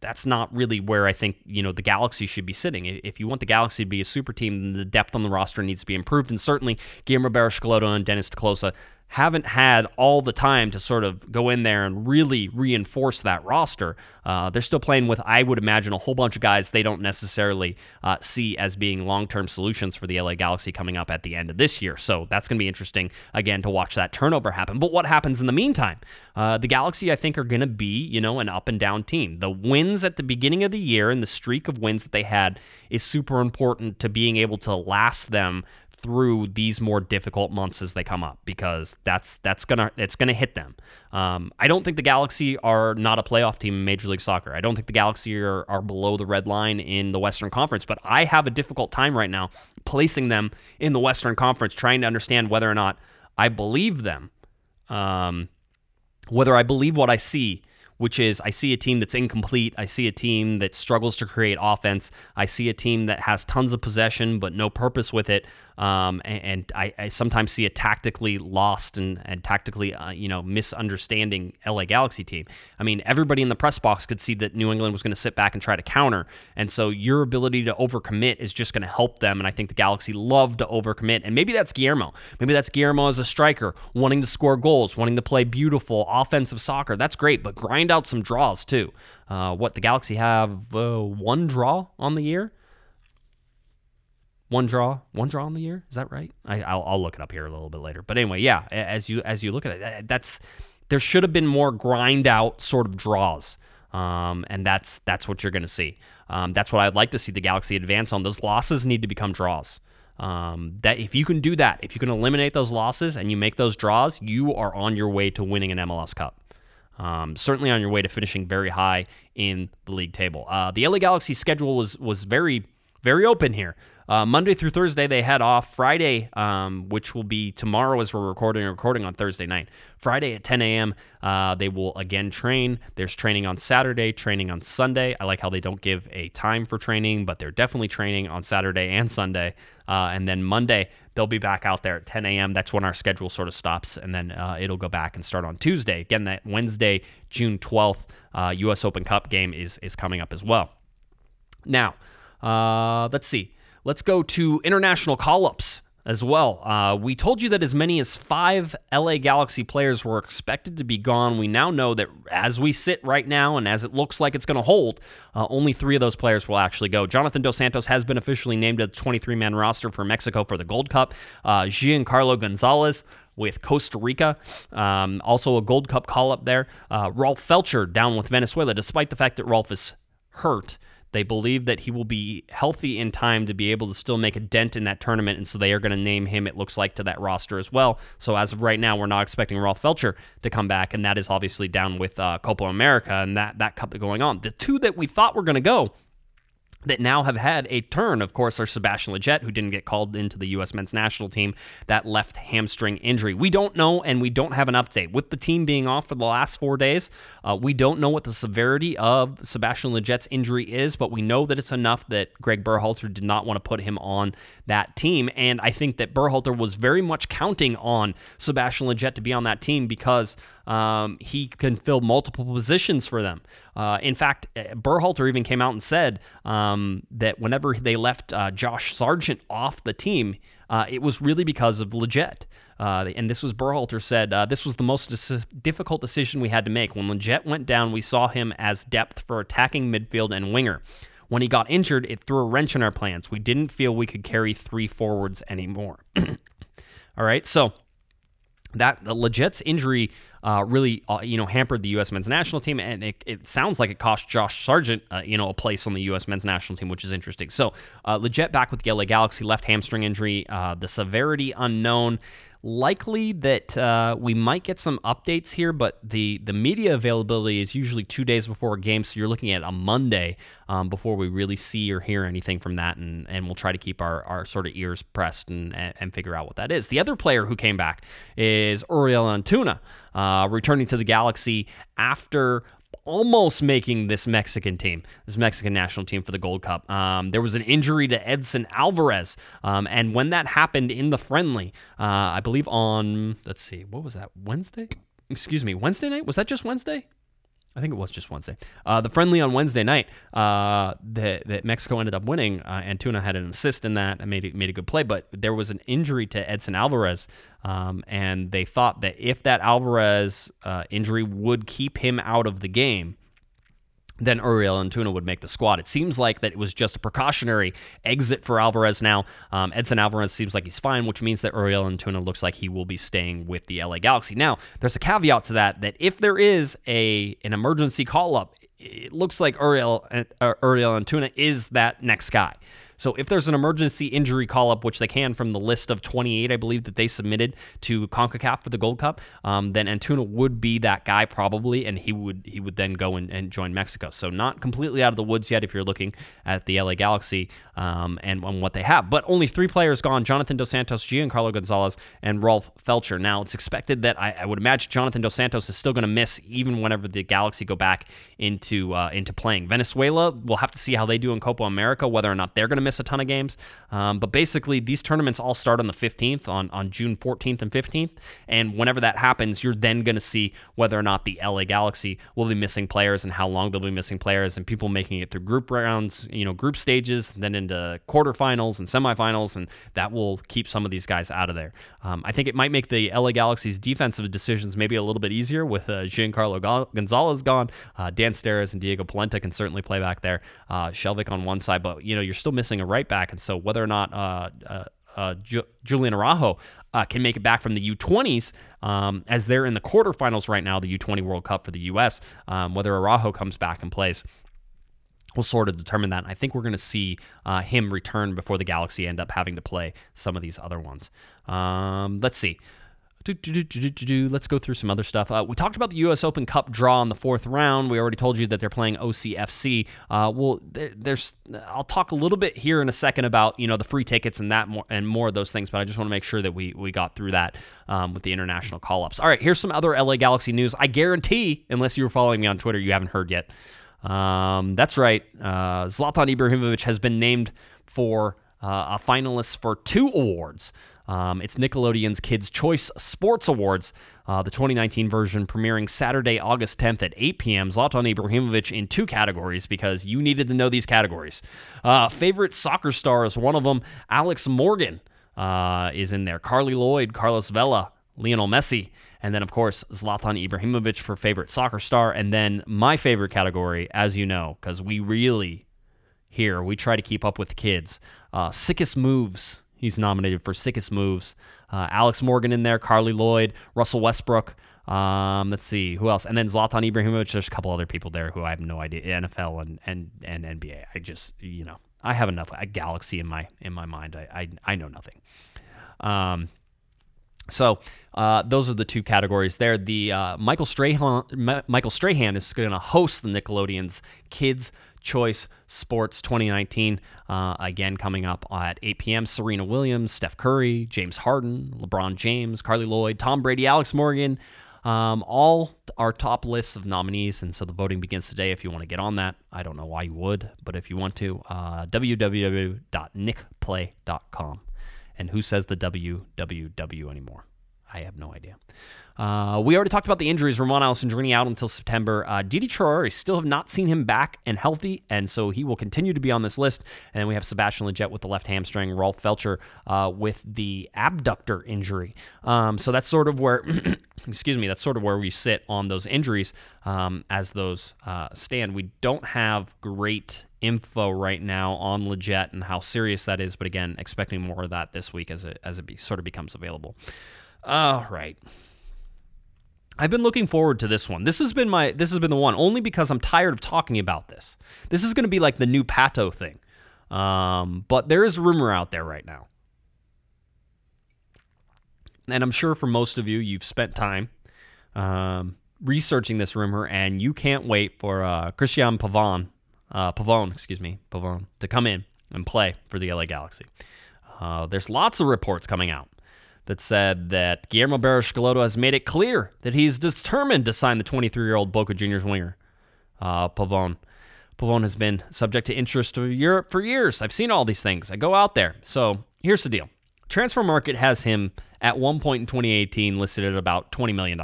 that's not really where I think you know the Galaxy should be sitting. If you want the Galaxy to be a super team, then the depth on the roster needs to be improved, and certainly Guillermo Barros and Dennis te Kloese haven't had all the time to sort of go in there and really reinforce that roster. Uh, they're still playing with, I would imagine, a whole bunch of guys they don't necessarily uh, see as being long term solutions for the LA Galaxy coming up at the end of this year. So that's going to be interesting, again, to watch that turnover happen. But what happens in the meantime? Uh, the Galaxy, I think, are going to be, you know, an up and down team. The wins at the beginning of the year and the streak of wins that they had is super important to being able to last them through these more difficult months as they come up because that's that's gonna it's gonna hit them. Um, I don't think the Galaxy are not a playoff team in Major League Soccer. I don't think the Galaxy are, are below the red line in the Western Conference, but I have a difficult time right now placing them in the Western Conference, trying to understand whether or not I believe them, um, whether I believe what I see which is I see a team that's incomplete. I see a team that struggles to create offense. I see a team that has tons of possession but no purpose with it. Um, and, and I, I, sometimes see a tactically lost and, and tactically, uh, you know, misunderstanding LA Galaxy team. I mean, everybody in the press box could see that New England was going to sit back and try to counter. And so your ability to overcommit is just going to help them. And I think the Galaxy love to overcommit. And maybe that's Guillermo. Maybe that's Guillermo as a striker, wanting to score goals, wanting to play beautiful offensive soccer. That's great, but grind out some draws too. Uh, what the Galaxy have uh, one draw on the year. One draw, one draw in the year. Is that right? I, will I'll look it up here a little bit later. But anyway, yeah. As you as you look at it, that's there should have been more grind out sort of draws, um, and that's that's what you're going to see. Um, that's what I'd like to see the Galaxy advance on. Those losses need to become draws. Um, that if you can do that, if you can eliminate those losses and you make those draws, you are on your way to winning an MLS Cup. Um, certainly on your way to finishing very high in the league table. Uh, the LA Galaxy schedule was was very very open here. Uh, Monday through Thursday, they head off. Friday, um, which will be tomorrow as we're recording, recording on Thursday night. Friday at 10 a.m., uh, they will again train. There's training on Saturday, training on Sunday. I like how they don't give a time for training, but they're definitely training on Saturday and Sunday. Uh, and then Monday, they'll be back out there at 10 a.m. That's when our schedule sort of stops, and then uh, it'll go back and start on Tuesday. Again, that Wednesday, June 12th, U.S. Uh, Open Cup game is is coming up as well. Now, uh, let's see. Let's go to international call ups as well. Uh, we told you that as many as five LA Galaxy players were expected to be gone. We now know that as we sit right now and as it looks like it's going to hold, uh, only three of those players will actually go. Jonathan Dos Santos has been officially named the 23 man roster for Mexico for the Gold Cup. Uh, Giancarlo Gonzalez with Costa Rica. Um, also a Gold Cup call up there. Uh, Rolf Feltscher down with Venezuela, despite the fact that Rolf is hurt. They believe that he will be healthy in time to be able to still make a dent in that tournament, and so they are going to name him, it looks like, to that roster as well. So as of right now, we're not expecting Rolf Feltscher to come back, and that is obviously down with uh, Copa America and that, that cup going on. The two that we thought were going to go that now have had a turn, of course, are Sebastian Lletget, who didn't get called into the U.S. men's national team, that left hamstring injury. We don't know, and we don't have an update. With the team being off for the last four days, uh, we don't know what the severity of Sebastian Lletget's injury is, but we know that it's enough that Greg Berhalter did not want to put him on that team. And I think that Berhalter was very much counting on Sebastian Lletget to be on that team because um, he can fill multiple positions for them. Uh, in fact, uh, Berhalter even came out and said um, that whenever they left uh, Josh Sargent off the team, uh, it was really because of Lletget. Uh, and this was Berhalter said, uh, this was the most dis- difficult decision we had to make. When Lletget went down, we saw him as depth for attacking midfield and winger. When he got injured, it threw a wrench in our plans. We didn't feel we could carry three forwards anymore. All right, so that the Lletget's injury uh, really uh, you know hampered the U.S. men's national team, and it, it sounds like it cost Josh Sargent uh, you know a place on the U.S. men's national team, which is interesting. So uh, Lletget back with the LA Galaxy, left hamstring injury, uh, the severity unknown. Likely that uh, we might get some updates here, but the, the media availability is usually two days before a game, so you're looking at a Monday um, before we really see or hear anything from that, and, and we'll try to keep our, our sort of ears pressed and, and, figure out what that is. The other player who came back is Uriel Antuna, uh, returning to the Galaxy after almost making this Mexican team, this Mexican national team for the Gold Cup. Um, there was an injury to Edson Alvarez, um, and when that happened in the friendly, uh, I believe on let's see, what was that Wednesday? Excuse me, Wednesday night? Was that just Wednesday? I think it was just Wednesday. Uh, the friendly on Wednesday night uh, that, that Mexico ended up winning. Uh, Antuna had an assist in that and made, made a good play, but there was an injury to Edson Alvarez. Um, and they thought that if that Alvarez uh, injury would keep him out of the game, then Uriel Antuna would make the squad. It seems like that it was just a precautionary exit for Alvarez now. Um, Edson Alvarez seems like he's fine, which means that Uriel Antuna looks like he will be staying with the LA Galaxy. Now, there's a caveat to that, that if there is a an emergency call-up, it looks like Uriel, uh, Uriel Antuna is that next guy. So if there's an emergency injury call up, which they can from the list of 28, I believe that they submitted to CONCACAF for the Gold Cup, um, then Antuna would be that guy probably, and he would he would then go and, and, join Mexico. So not completely out of the woods yet if you're looking at the LA Galaxy um, and what they have. But only three players gone: Jonathan Dos Santos, Giancarlo Gonzalez, and Rolf Feltscher. Now it's expected that I, I would imagine Jonathan Dos Santos is still going to miss even whenever the Galaxy go back into uh, into playing. Venezuela, we'll have to see how they do in Copa America, whether or not they're going to miss a ton of games. Um, but basically, these tournaments all start on the 15th, on, on June 14th and 15th. And whenever that happens, you're then going to see whether or not the LA Galaxy will be missing players and how long they'll be missing players, and people making it through group rounds, you know, group stages, then into quarterfinals and semifinals, and that will keep some of these guys out of there. Um, I think it might make the LA Galaxy's defensive decisions maybe a little bit easier with uh, Giancarlo Gonzalez gone. Uh, Dan Steres and Diego Polenta can certainly play back there. Uh, Skjelvik on one side, but you know you're still missing a right back, and so whether or not uh, uh, uh Ju- Julian Araujo uh, can make it back from the U20s, um, as they're in the quarterfinals right now, the U20 World Cup for the U.S. Um, whether Araujo comes back and plays will sort of determine that. I think we're going to see uh, him return before the Galaxy end up having to play some of these other ones. Um, let's see. Let's go through some other stuff. Uh, we talked about the U.S. Open Cup draw in the fourth round. We already told you that they're playing OCFC. Uh, well, there, there's. I'll talk a little bit here in a second about you know the free tickets and that more and more of those things. But I just want to make sure that we we got through that um, with the international call ups. All right, here's some other LA Galaxy news. I guarantee, unless you were following me on Twitter, you haven't heard yet. Um, that's right. Uh, Zlatan Ibrahimovic has been named for uh, a finalist for two awards. Um, it's Nickelodeon's Kids' Choice Sports Awards, uh, the 2019 version premiering Saturday, August 10th at 8 p.m. Zlatan Ibrahimovic in two categories because you needed to know these categories. Uh, favorite soccer star is one of them. Alex Morgan uh, is in there. Carli Lloyd, Carlos Vela, Lionel Messi, and then, of course, Zlatan Ibrahimovic for favorite soccer star. And then my favorite category, as you know, because we really here, we try to keep up with the kids. Uh, sickest moves He's nominated for sickest moves. Uh, Alex Morgan in there, Carli Lloyd, Russell Westbrook. Um, let's see who else, and then Zlatan Ibrahimovic. There's a couple other people there who I have no idea. NFL and and and NBA. I just you know I have enough a galaxy in my in my mind. I I, I know nothing. Um, so uh, those are the two categories there. The uh, Michael Strahan Michael Strahan is going to host the Nickelodeon's Kids Choice Sports 2019. Uh, again, coming up at 8 p.m. Serena Williams, Steph Curry, James Harden, LeBron James, Carli Lloyd, Tom Brady, Alex Morgan. Um, all our top lists of nominees, and so the voting begins today. If you want to get on that, I don't know why you would, but if you want to, uh, www.nickplay.com. And who says the www anymore? I have no idea. Uh, we already talked about the injuries. Romain Alessandrini out until September. Uh, Didi Traore still have not seen him back and healthy, and so he will continue to be on this list. And then we have Sebastian Lletget with the left hamstring, Rolf Feltscher uh, with the abductor injury. Um, so that's sort of where, excuse me, that's sort of where we sit on those injuries um, as those uh, stand. We don't have great info right now on Lletget and how serious that is, but again, expecting more of that this week as it as it be, sort of becomes available. All right. I've been looking forward to this one. This has been my this has been the one only because I'm tired of talking about this. This is going to be like the new Pato thing. Um, but there is rumor out there right now. and I'm sure for most of you, you've spent time um, researching this rumor, and you can't wait for uh, Cristian Pavon, uh, excuse me, Pavone, to come in and play for the LA Galaxy. Uh, there's lots of reports coming out that said that Guillermo Barros has made it clear that he's determined to sign the 23-year-old Boca Juniors winger, uh, Pavone. Pavone has been subject to interest of Europe for years. I've seen all these things. I go out there. So here's the deal. transfer market has him at one point in 2018 listed at about $20 million.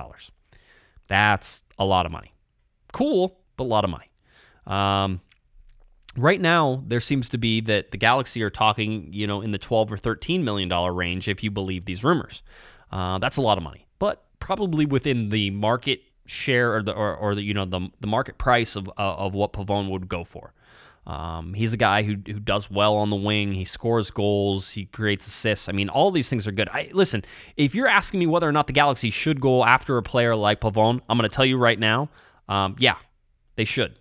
That's a lot of money. Cool, but a lot of money. Um, right now, there seems to be that the Galaxy are talking, you know, in the 12 or 13 million dollar range if you believe these rumors. Uh, that's a lot of money, but probably within the market share or the or, or the you know the the market price of uh, of what Pavone would go for. Um, he's a guy who, who does well on the wing. He scores goals. He creates assists. I mean, all these things are good. I listen. If you're asking me whether or not the Galaxy should go after a player like Pavone, I'm going to tell you right now. Um, yeah, they should.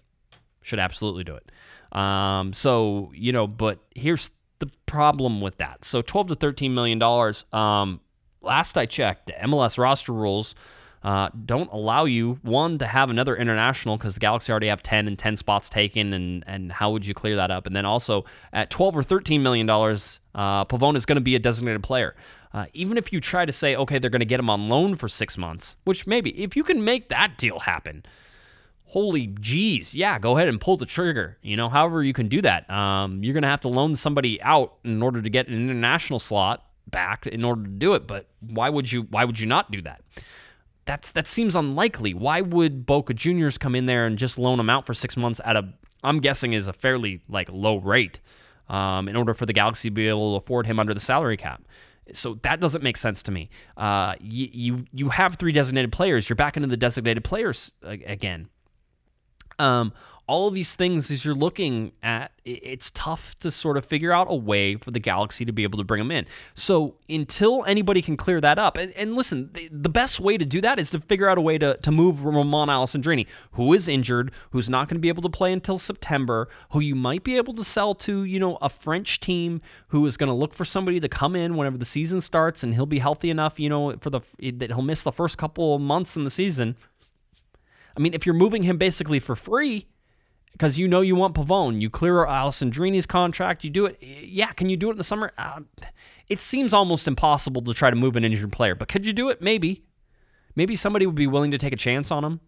Should absolutely do it. Um, so you know, but here's the problem with that. So 12 to 13 million dollars. Um, last I checked, the MLS roster rules uh, don't allow you one to have another international because the Galaxy already have 10 and 10 spots taken, and and how would you clear that up? And then also at 12 or 13 million dollars, uh, Pavone is going to be a designated player. Uh, even if you try to say, okay, they're going to get him on loan for six months, which maybe if you can make that deal happen, holy jeez, yeah, go ahead and pull the trigger. You know, however you can do that. Um, you're going to have to loan somebody out in order to get an international slot back in order to do it. But why would you? Why would you not do that? that's that seems unlikely. Why would Boca Juniors come in there and just loan him out for six months at a I'm guessing is a fairly like low rate um, in order for the Galaxy to be able to afford him under the salary cap. So that doesn't make sense to me. Uh, you, you you have three designated players. You're back into the designated players again. Um, all of these things as you're looking at it's tough to sort of figure out a way for the galaxy to be able to bring them in. So until anybody can clear that up and, and listen the, the, best way to do that is to figure out a way to, to move Romain Alessandrini who is injured who's not going to be able to play until September who you might be able to sell to you know a French team who is going to look for somebody to come in whenever the season starts and he'll be healthy enough you know for the that he'll miss the first couple of months in the season I mean if you're moving him basically for free because you know you want Pavone. You clear Alessandrini's contract. You do it. Yeah, can you do it in the summer? Uh, it seems almost impossible to try to move an injured player, but could you do it? Maybe. Maybe somebody would be willing to take a chance on him.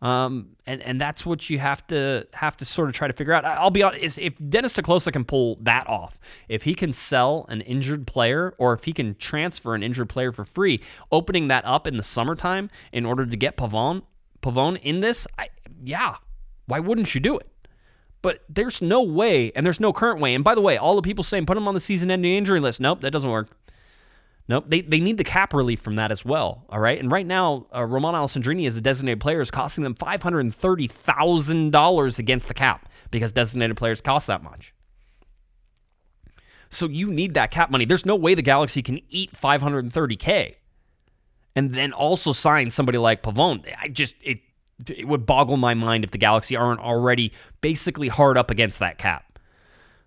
Um, and and that's what you have to have to sort of try to figure out. I'll be honest, if Dennis te Kloese can pull that off, if he can sell an injured player, or if he can transfer an injured player for free, opening that up in the summertime in order to get Pavone Pavone in this, I, yeah, why wouldn't you do it? But there's no way, and there's no current way. And by the way, all the people saying put him on the season-ending injury list. Nope, that doesn't work. Nope, they, they need the cap relief from that as well. All right, and right now, uh, Romain Alessandrini as a designated player is costing them five hundred and thirty thousand dollars against the cap because designated players cost that much. So you need that cap money. There's no way the Galaxy can eat 530k and then also sign somebody like Pavone. I just it it would boggle my mind if the Galaxy aren't already basically hard up against that cap.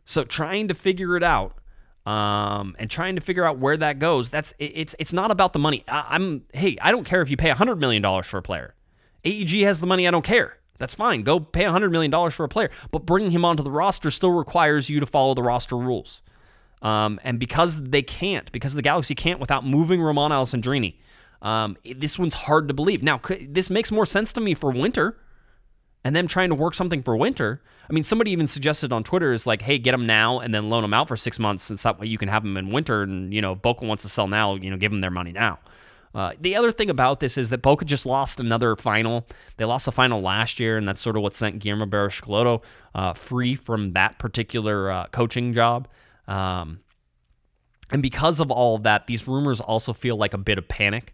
So trying to figure it out um, and trying to figure out where that goes, that's it's it's not about the money. I, am hey, I don't care if you pay hundred million dollars for a player. AEG has the money. I don't care. That's fine. Go pay $100 million for a player. But bringing him onto the roster still requires you to follow the roster rules. Um, and because they can't, because the Galaxy can't without moving Romain Alessandrini, um, this one's hard to believe. Now, this makes more sense to me for winter and them trying to work something for winter. I mean, somebody even suggested on Twitter is like, hey, get them now and then loan them out for six months. And that way you can have them in winter. And, you know, Boca wants to sell now, you know, give them their money now. Uh, the other thing about this is that Boca just lost another final. They lost the final last year, and that's sort of what sent Guillermo Barros uh, free from that particular uh, coaching job. Um, and because of all of that, these rumors also feel like a bit of panic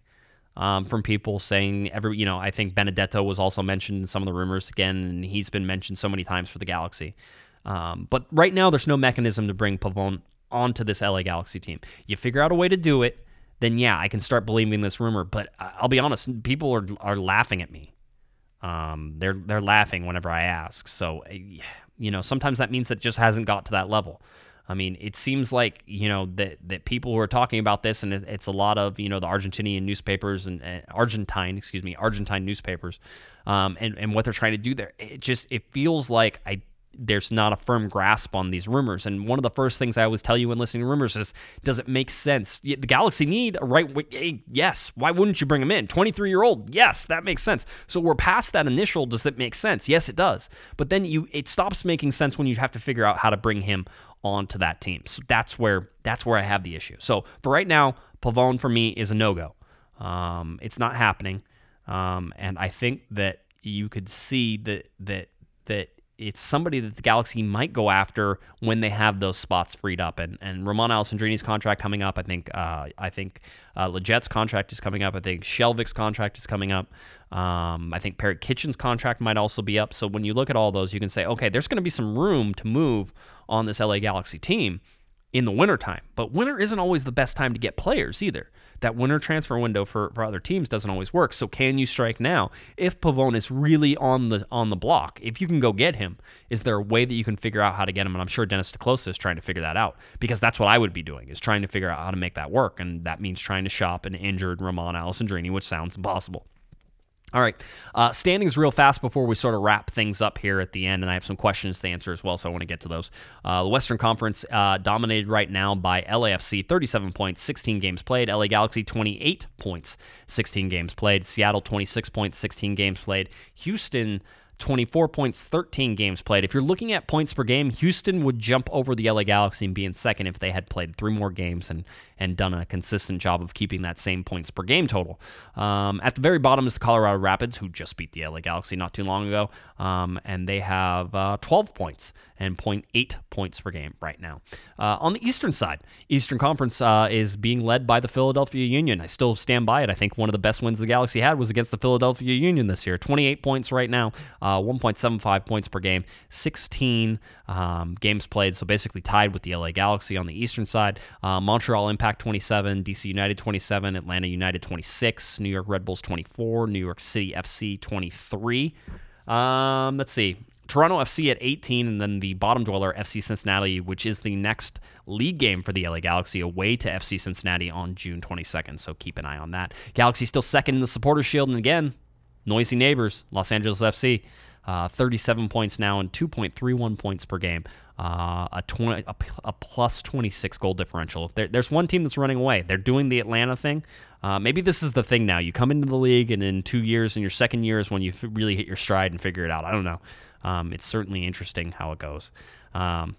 um, from people saying every, you know, I think Benedetto was also mentioned in some of the rumors again, and he's been mentioned so many times for the Galaxy. Um, but right now, there's no mechanism to bring Pavone onto this LA Galaxy team. You figure out a way to do it, then yeah, I can start believing this rumor. But I'll be honest, people are are laughing at me. Um, they're they're laughing whenever I ask. So eh, you know, sometimes that means it just hasn't got to that level. I mean, it seems like you know that that people who are talking about this, and it, it's a lot of you know the Argentinian newspapers and, and Argentine, excuse me, Argentine newspapers, um, and and what they're trying to do there. It just it feels like I there's not a firm grasp on these rumors. And one of the first things I always tell you when listening to rumors is, does it make sense? The Galaxy need a right wing. Yes. Why wouldn't you bring him in? 23 year old. Yes, that makes sense. So we're past that initial. Does that make sense? Yes, it does. But then you it stops making sense when you have to figure out how to bring him onto that team. So that's where that's where I have the issue. So for right now, Pavone for me is a no go. Um, it's not happening, um, and I think that you could see that that that it's somebody that the Galaxy might go after when they have those spots freed up. And and Romain Alessandrini's contract coming up. I think uh, I think uh, Lletget's contract is coming up. I think Skjelvik's contract is coming up. Um, I think Perry Kitchen's contract might also be up. So when you look at all those, you can say, okay, there's going to be some room to move on this LA Galaxy team in the wintertime. But winter isn't always the best time to get players either that winter transfer window for, for other teams doesn't always work. So can you strike now? If Pavone is really on the on the block, if you can go get him, is there a way that you can figure out how to get him? And I'm sure Dennis te Kloese is trying to figure that out because that's what I would be doing is trying to figure out how to make that work, and that means trying to shop an injured Romain Alessandrini, which sounds impossible. All right, uh, standings real fast before we sort of wrap things up here at the end, and I have some questions to answer as well, so I want to get to those. Uh, the Western Conference uh, dominated right now by LAFC, 37 points, 16 games played. LA Galaxy, 28 points, 16 games played. Seattle, 26 points, 16 games played. Houston, 24 points, 13 games played. If you're looking at points per game, Houston would jump over the LA Galaxy and be in second if they had played three more games and and done a consistent job of keeping that same points per game total. Um, at the very bottom is the Colorado Rapids, who just beat the LA Galaxy not too long ago, um, and they have uh, 12 points and 0.8 points per game right now. Uh, on the Eastern side, Eastern Conference uh, is being led by the Philadelphia Union. I still stand by it. I think one of the best wins the Galaxy had was against the Philadelphia Union this year. 28 points right now, uh, 1.75 points per game, 16 um, games played, so basically tied with the LA Galaxy on the Eastern side. Uh, Montreal Impact 27, DC United 27, Atlanta United 26, New York Red Bulls 24, New York City FC 23. Um, let's see. Toronto FC at 18, and then the bottom dweller, FC Cincinnati, which is the next league game for the LA Galaxy, away to FC Cincinnati on June 22nd. So keep an eye on that. Galaxy still second in the Supporters Shield, and again, noisy neighbors, Los Angeles FC. Uh, 37 points now and 2.31 points per game. Uh, a, 20, a, a plus 26 goal differential. There, there's one team that's running away, they're doing the Atlanta thing. Uh, maybe this is the thing now. You come into the league, and in two years, in your second year is when you really hit your stride and figure it out. I don't know. Um, it's certainly interesting how it goes. Um,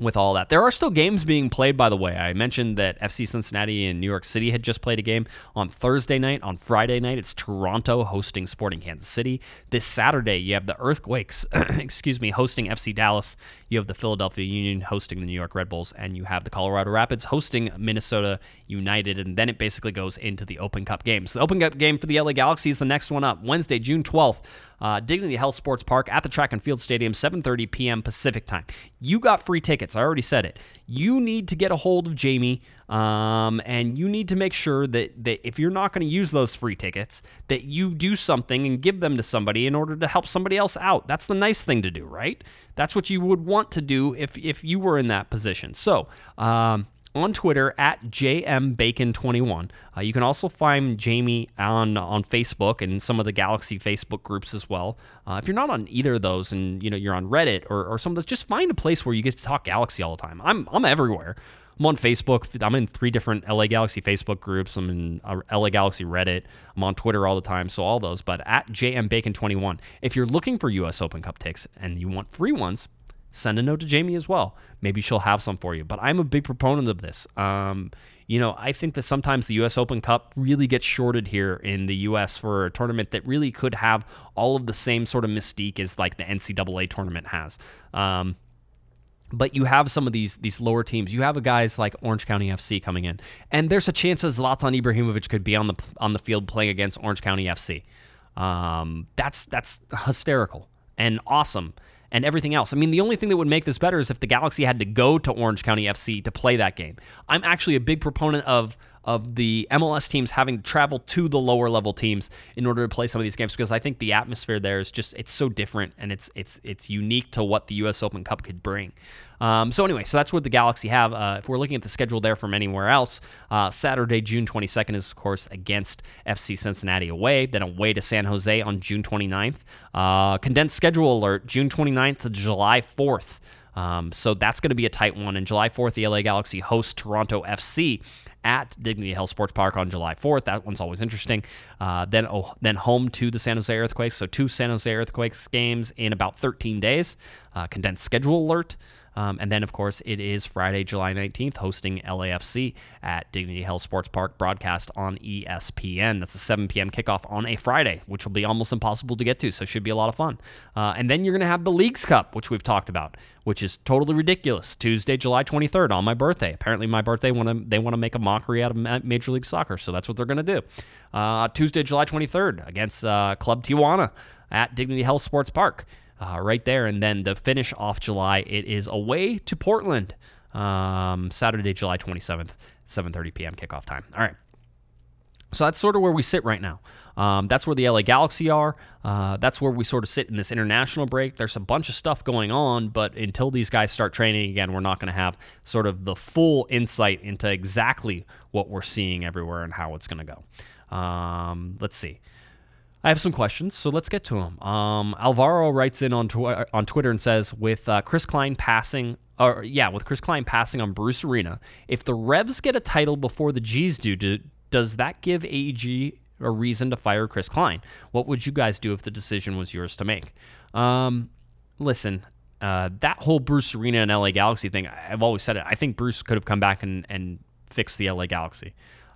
with all that. There are still games being played, by the way. I mentioned that FC Cincinnati and New York City had just played a game on Thursday night. On Friday night, it's Toronto hosting Sporting Kansas City. This Saturday, you have the Earthquakes, excuse me, hosting FC Dallas. You have the Philadelphia Union hosting the New York Red Bulls, and you have the Colorado Rapids hosting Minnesota United. And then it basically goes into the Open Cup games. The Open Cup game for the LA Galaxy is the next one up, Wednesday, June 12th. Uh, Dignity Health Sports Park at the Track and Field Stadium, 7:30 p.m. Pacific time. You got free tickets. I already said it. You need to get a hold of Jamie, um, and you need to make sure that that if you're not going to use those free tickets, that you do something and give them to somebody in order to help somebody else out. That's the nice thing to do, right? That's what you would want to do if if you were in that position. So. Um, on Twitter at jmbacon21. Uh, you can also find Jamie on on Facebook and some of the Galaxy Facebook groups as well. Uh, if you're not on either of those, and you know you're on Reddit or, or some of those, just find a place where you get to talk Galaxy all the time. I'm I'm everywhere. I'm on Facebook. I'm in three different LA Galaxy Facebook groups. I'm in uh, LA Galaxy Reddit. I'm on Twitter all the time. So all those. But at jmbacon21, if you're looking for U.S. Open Cup takes and you want free ones, send a note to Jamie as well. Maybe she'll have some for you. But I'm a big proponent of this. Um, you know, I think that sometimes the U.S. Open Cup really gets shorted here in the U.S. for a tournament that really could have all of the same sort of mystique as like the NCAA tournament has. Um, but you have some of these these lower teams. You have a guys like Orange County FC coming in, and there's a chance that Zlatan Ibrahimovic could be on the on the field playing against Orange County FC. Um, that's that's hysterical and awesome and everything else. I mean, the only thing that would make this better is if the Galaxy had to go to Orange County FC to play that game. I'm actually a big proponent of of the MLS teams having to travel to the lower level teams in order to play some of these games because I think the atmosphere there is just it's so different and it's it's it's unique to what the U.S. Open Cup could bring. Um, so anyway, so that's what the Galaxy have. Uh, if we're looking at the schedule there from anywhere else, uh, Saturday, June 22nd is of course against FC Cincinnati away, then away to San Jose on June 29th. Uh, condensed schedule alert: June 29th to July 4th. Um, so that's going to be a tight one. And July 4th, the LA Galaxy host Toronto FC at Dignity Health Sports Park on July 4th. That one's always interesting. Uh, then oh, then home to the San Jose Earthquakes. So two San Jose Earthquakes games in about 13 days. Uh, condensed schedule alert. Um, and then, of course, it is Friday, July 19th, hosting LAFC at Dignity Health Sports Park, broadcast on ESPN. That's a 7 p.m. kickoff on a Friday, which will be almost impossible to get to, so should be a lot of fun. Uh, and then you're going to have the Leagues Cup, which we've talked about, which is totally ridiculous. Tuesday, July 23rd, on my birthday. Apparently, my birthday, wanna, they want to make a mockery out of Major League Soccer, so that's what they're going to do. Uh, Tuesday, July 23rd, against uh, Club Tijuana at Dignity Health Sports Park uh, right there. And then the finish off July, it is away to Portland, um, Saturday, July 27th, 7:30 p.m. kickoff time. All right. So that's sort of where we sit right now. Um, that's where the LA Galaxy are. Uh, that's where we sort of sit in this international break. There's a bunch of stuff going on, but until these guys start training again, we're not going to have sort of the full insight into exactly what we're seeing everywhere and how it's going to go. Um, let's see. I have some questions, so let's get to them. Um, Alvaro writes in on tw- on Twitter and says, with uh, Chris Klein passing, or yeah, with Chris Klein passing on Bruce Arena, if the Revs get a title before the G's do, do does that give AEG a reason to fire Chris Klein? What would you guys do if the decision was yours to make? Um, listen, uh, that whole Bruce Arena and LA Galaxy thing, I've always said it. I think Bruce could have come back and, and fixed the LA Galaxy.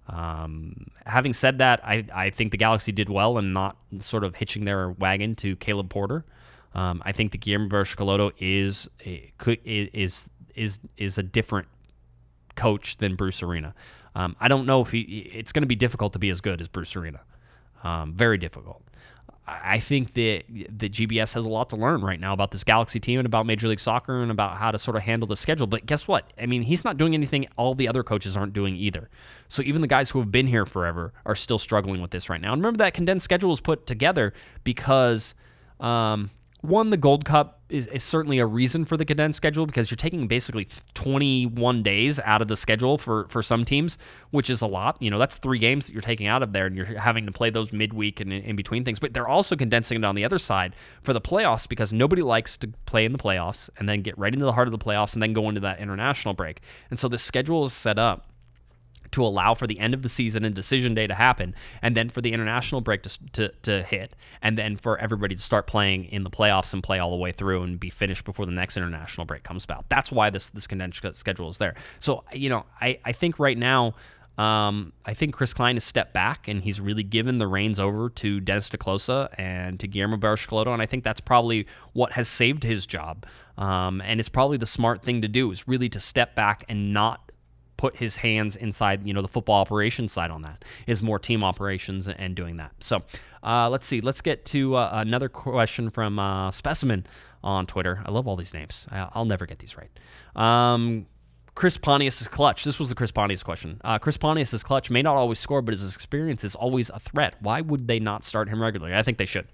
Um, having said that, I, I think the Galaxy did well in not sort of hitching their wagon to Caleb Porter. Um, I think the Guillermo Barros Schelotto is is is is a different coach than Bruce Arena. Um, I don't know if he. It's going to be difficult to be as good as Bruce Arena. Um, very difficult. I think that that GBS has a lot to learn right now about this Galaxy team and about Major League Soccer and about how to sort of handle the schedule. But guess what? I mean, he's not doing anything all the other coaches aren't doing either. So even the guys who have been here forever are still struggling with this right now. And remember that condensed schedule was put together because um, one, the Gold Cup is, is, certainly a reason for the condensed schedule because you're taking basically 21 days out of the schedule for, for some teams, which is a lot. You know, that's three games that you're taking out of there, and you're having to play those midweek and in, in between things. But they're also condensing it on the other side for the playoffs because nobody likes to play in the playoffs and then get right into the heart of the playoffs and then go into that international break. And so the schedule is set up to allow for the end of the season and decision day to happen, and then for the international break to, to, to hit, and then for everybody to start playing in the playoffs and play all the way through and be finished before the next international break comes about. That's why this this condensed schedule is there. So you know, I I think right now. Um, I think Chris Klein has stepped back and he's really given the reins over to Dennis te Kloese and to Guillermo Barros and I think that's probably what has saved his job. Um, and it's probably the smart thing to do is really to step back and not put his hands inside, you know, the football operations side on that is more team operations and doing that. So uh, let's see. Let's get to uh, another question from uh, Specimen on Twitter. I love all these names. I'll never get these right. Um, Chris Pontius is clutch. This was the Chris Pontius question. Uh, Chris Pontius is clutch. May not always score, but his experience is always a threat. Why would they not start him regularly? I think they should.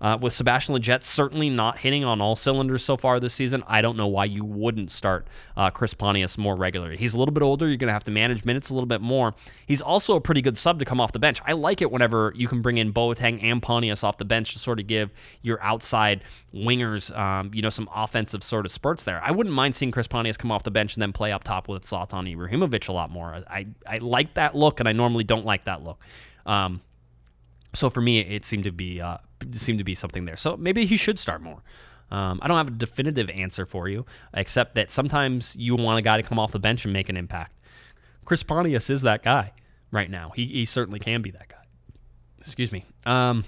Uh, with Sebastian Lletget certainly not hitting on all cylinders so far this season, I don't know why you wouldn't start uh, Chris Pontius more regularly. He's a little bit older. You're going to have to manage minutes a little bit more. He's also a pretty good sub to come off the bench. I like it whenever you can bring in Boateng and Pontius off the bench to sort of give your outside wingers, um, you know, some offensive sort of spurts there. I wouldn't mind seeing Chris Pontius come off the bench and then play up top with Zlatan Ibrahimovic a lot more. I, I like that look, and I normally don't like that look. Um, so for me, it seemed to be uh, seemed to be something there. So maybe he should start more. Um, I don't have a definitive answer for you, except that sometimes you want a guy to come off the bench and make an impact. Chris Pontius is that guy right now. He, he certainly can be that guy. Excuse me. Um,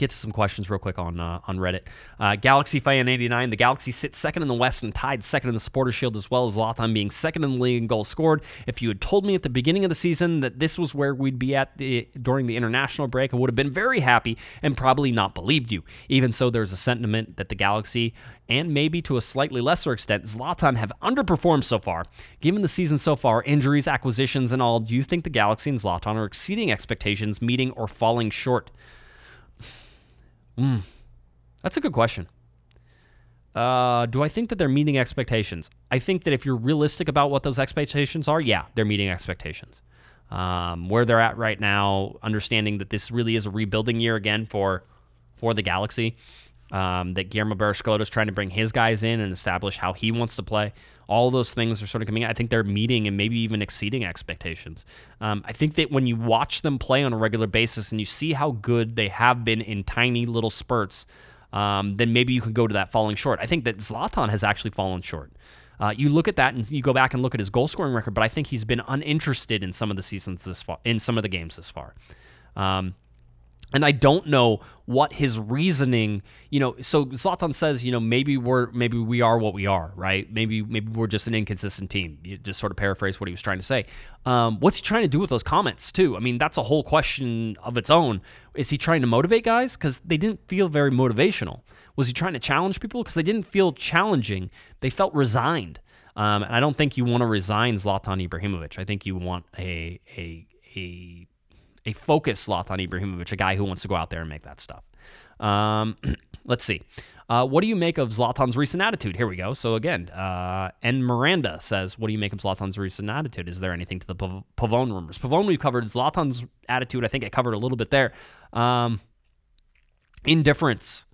get to some questions real quick on uh, on Reddit. Uh, Galaxy Fan 89. The Galaxy sits second in the West and tied second in the Supporter Shield, as well as Zlatan being second in the league in goals scored. If you had told me at the beginning of the season that this was where we'd be at the, during the international break, I would have been very happy and probably not believed you. Even so, there's a sentiment that the Galaxy and maybe to a slightly lesser extent, Zlatan have underperformed so far. Given the season so far, injuries, acquisitions, and all, do you think the Galaxy and Zlatan are exceeding expectations, meeting or falling short? Mm, that's a good question. Uh, do I think that they're meeting expectations? I think that if you're realistic about what those expectations are, yeah, they're meeting expectations. Um, where they're at right now, understanding that this really is a rebuilding year again for for the Galaxy. Um, that Guillermo Barros is trying to bring his guys in and establish how he wants to play. All those things are sort of coming. I think they're meeting and maybe even exceeding expectations. Um, I think that when you watch them play on a regular basis and you see how good they have been in tiny little spurts, um, then maybe you can go to that falling short. I think that Zlatan has actually fallen short. Uh, you look at that and you go back and look at his goal scoring record, but I think he's been uninterested in some of the seasons this far, in some of the games this far. Um, and I don't know what his reasoning, you know, so Zlatan says, you know, maybe we're maybe we are what we are, right? Maybe maybe we're just an inconsistent team. You just sort of paraphrase what he was trying to say. Um, what's he trying to do with those comments too? I mean, that's a whole question of its own. Is he trying to motivate guys because they didn't feel very motivational? Was he trying to challenge people because they didn't feel challenging? They felt resigned. Um, and I don't think you want to resign Zlatan Ibrahimovic. I think you want a a a a focus Zlatan Ibrahimovic, a guy who wants to go out there and make that stuff. Um, let's see. Uh, what do you make of Zlatan's recent attitude? Here we go. So again, uh, and Miranda says, "What do you make of Zlatan's recent attitude? Is there anything to the Pavón rumors? Pavón we've covered. Zlatan's attitude, I think I covered a little bit there. Um, indifference,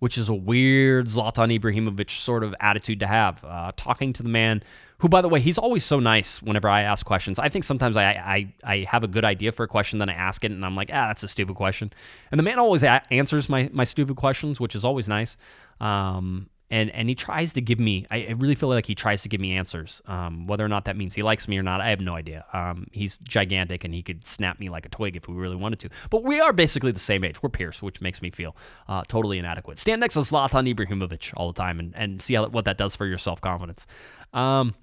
which is a weird Zlatan Ibrahimovic sort of attitude to have. Uh, talking to the man who, by the way, he's always so nice whenever I ask questions. I think sometimes I, I, I have a good idea for a question, then I ask it, and I'm like, ah, that's a stupid question. And the man always a- answers my, my stupid questions, which is always nice. Um, and and he tries to give me. I, really feel like he tries to give me answers. Um, whether or not that means he likes me or not, I have no idea. Um, he's gigantic and he could snap me like a twig if we really wanted to. But we are basically the same age. We're peers, which makes me feel uh, totally inadequate. Stand next to Zlatan Ibrahimovic all the time and and see how, what that does for your self confidence. Um,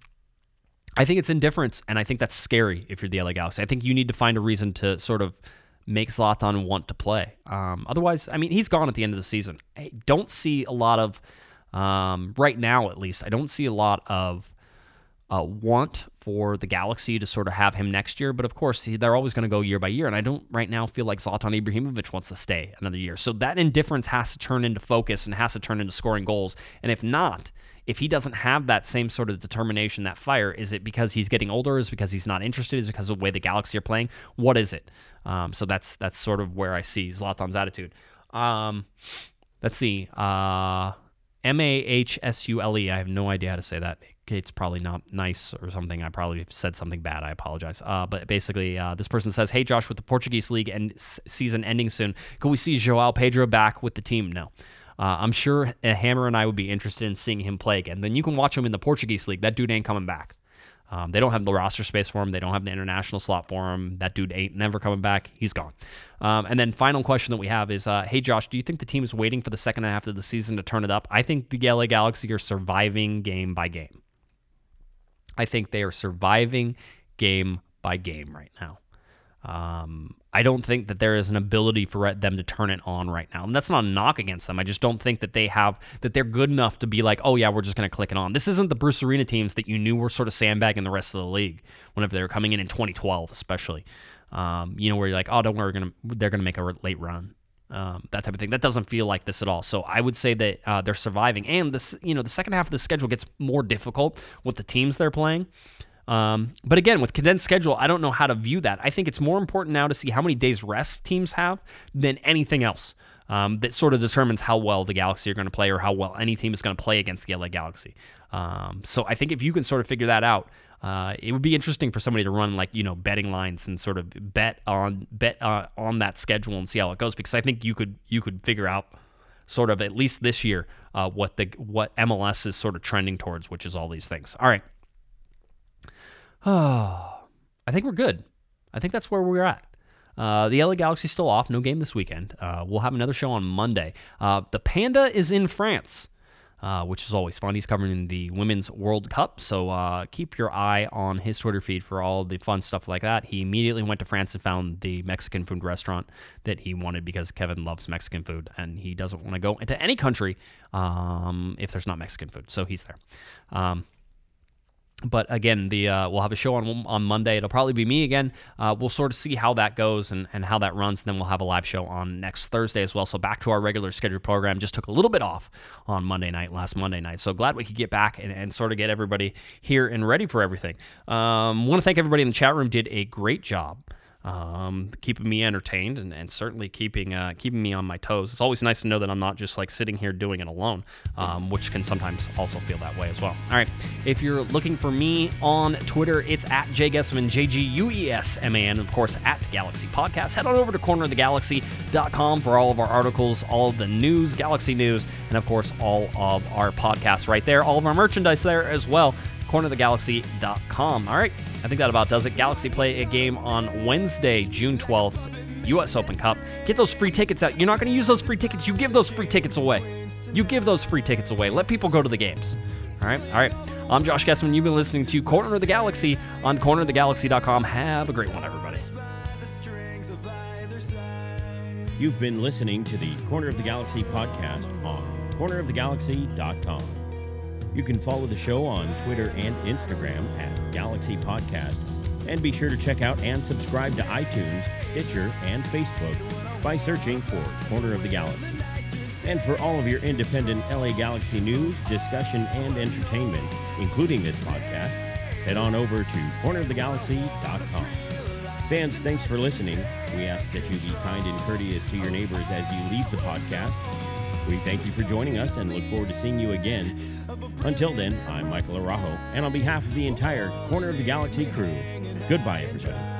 I think it's indifference, and I think that's scary if you're the LA Galaxy. I think you need to find a reason to sort of make Zlatan want to play. Um, otherwise, I mean, he's gone at the end of the season. I don't see a lot of, um, right now at least, I don't see a lot of uh, want for the Galaxy to sort of have him next year. But of course, they're always going to go year by year. And I don't right now feel like Zlatan Ibrahimovic wants to stay another year. So that indifference has to turn into focus and has to turn into scoring goals. And if not, if he doesn't have that same sort of determination, that fire, is it because he's getting older? Is it because he's not interested? Is it because of the way the Galaxy are playing? What is it? Um, so that's that's sort of where I see Zlatan's attitude. Um, let's see. Uh, M A H S U L E. I have no idea how to say that. It's probably not nice or something. I probably said something bad. I apologize. Uh, but basically, uh, this person says, "Hey Josh, with the Portuguese league and season ending soon, can we see Joao Pedro back with the team?" No. Uh, I'm sure Hammer and I would be interested in seeing him play again. Then you can watch him in the Portuguese league. That dude ain't coming back. Um, they don't have the roster space for him. They don't have the international slot for him. That dude ain't never coming back. He's gone. Um, and then final question that we have is, uh, hey Josh, do you think the team is waiting for the second half of the season to turn it up? I think the LA Galaxy are surviving game by game. I think they are surviving game by game right now. Um, I don't think that there is an ability for them to turn it on right now. And that's not a knock against them. I just don't think that they have that they're good enough to be like, oh yeah, we're just going to click it on. This isn't the Bruce Arena teams that you knew were sort of sandbagging the rest of the league whenever they were coming in in 2012, especially. Um, you know, where you're like, oh, don't worry, gonna, they're going to make a late run. Um, that type of thing. That doesn't feel like this at all. So I would say that uh, they're surviving, and this, you know, the second half of the schedule gets more difficult with the teams they're playing. Um, but again, with condensed schedule, I don't know how to view that. I think it's more important now to see how many days rest teams have than anything else. Um, that sort of determines how well the Galaxy are going to play or how well any team is going to play against the LA Galaxy. Um, so I think if you can sort of figure that out, uh, it would be interesting for somebody to run like you know betting lines and sort of bet on bet uh, on that schedule and see how it goes because I think you could you could figure out sort of at least this year uh, what the what MLS is sort of trending towards, which is all these things. All right. Oh, I think we're good. I think that's where we're at. Uh, the LA Galaxy's still off, no game this weekend. Uh, we'll have another show on Monday. Uh, the Panda is in France. Uh, which is always fun. He's covering the Women's World Cup, so uh, keep your eye on his Twitter feed for all the fun stuff like that. He immediately went to France and found the Mexican food restaurant that he wanted because Kevin loves Mexican food and he doesn't want to go into any country um, if there's not Mexican food. So he's there. Um, but again, the uh, we'll have a show on on Monday. It'll probably be me again. Uh, we'll sort of see how that goes and, and how that runs. And then we'll have a live show on next Thursday as well. So back to our regular scheduled program. Just took a little bit off on Monday night, last Monday night. So glad we could get back and, and sort of get everybody here and ready for everything. Um, Want to thank everybody in the chat room. Did a great job um, keeping me entertained and, and certainly keeping uh, keeping me on my toes. It's always nice to know that I'm not just like sitting here doing it alone, um, which can sometimes also feel that way as well. All right, if you're looking for me on Twitter, it's at Jay Guesman, J G U E S M A N, of course at Galaxy Podcast. Head on over to cornerofthegalaxy.com for all of our articles, all of the news, Galaxy news, and of course all of our podcasts right there, all of our merchandise there as well cornerofthegalaxy.com. All right, I think that about does it. Galaxy play a game on Wednesday, June 12th, U.S. Open Cup. Get those free tickets out. You're not going to use those free tickets. You give those free tickets away. You give those free tickets away. Let people go to the games. All right, all right. I'm Josh Guesman. You've been listening to Corner of the Galaxy on cornerofthegalaxy.com. Have a great one, everybody. You've been listening to the Corner of the Galaxy podcast on cornerofthegalaxy.com. You can follow the show on Twitter and Instagram at Galaxy Podcast. And be sure to check out and subscribe to iTunes, Stitcher, and Facebook by searching for Corner of the Galaxy. And for all of your independent LA Galaxy news, discussion, and entertainment, including this podcast, head on over to cornerofthegalaxy.com. Fans, thanks for listening. We ask that you be kind and courteous to your neighbors as you leave the podcast. We thank you for joining us and look forward to seeing you again. Until then, I'm Michael Arajo, and on behalf of the entire Corner of the Galaxy crew, goodbye, everybody.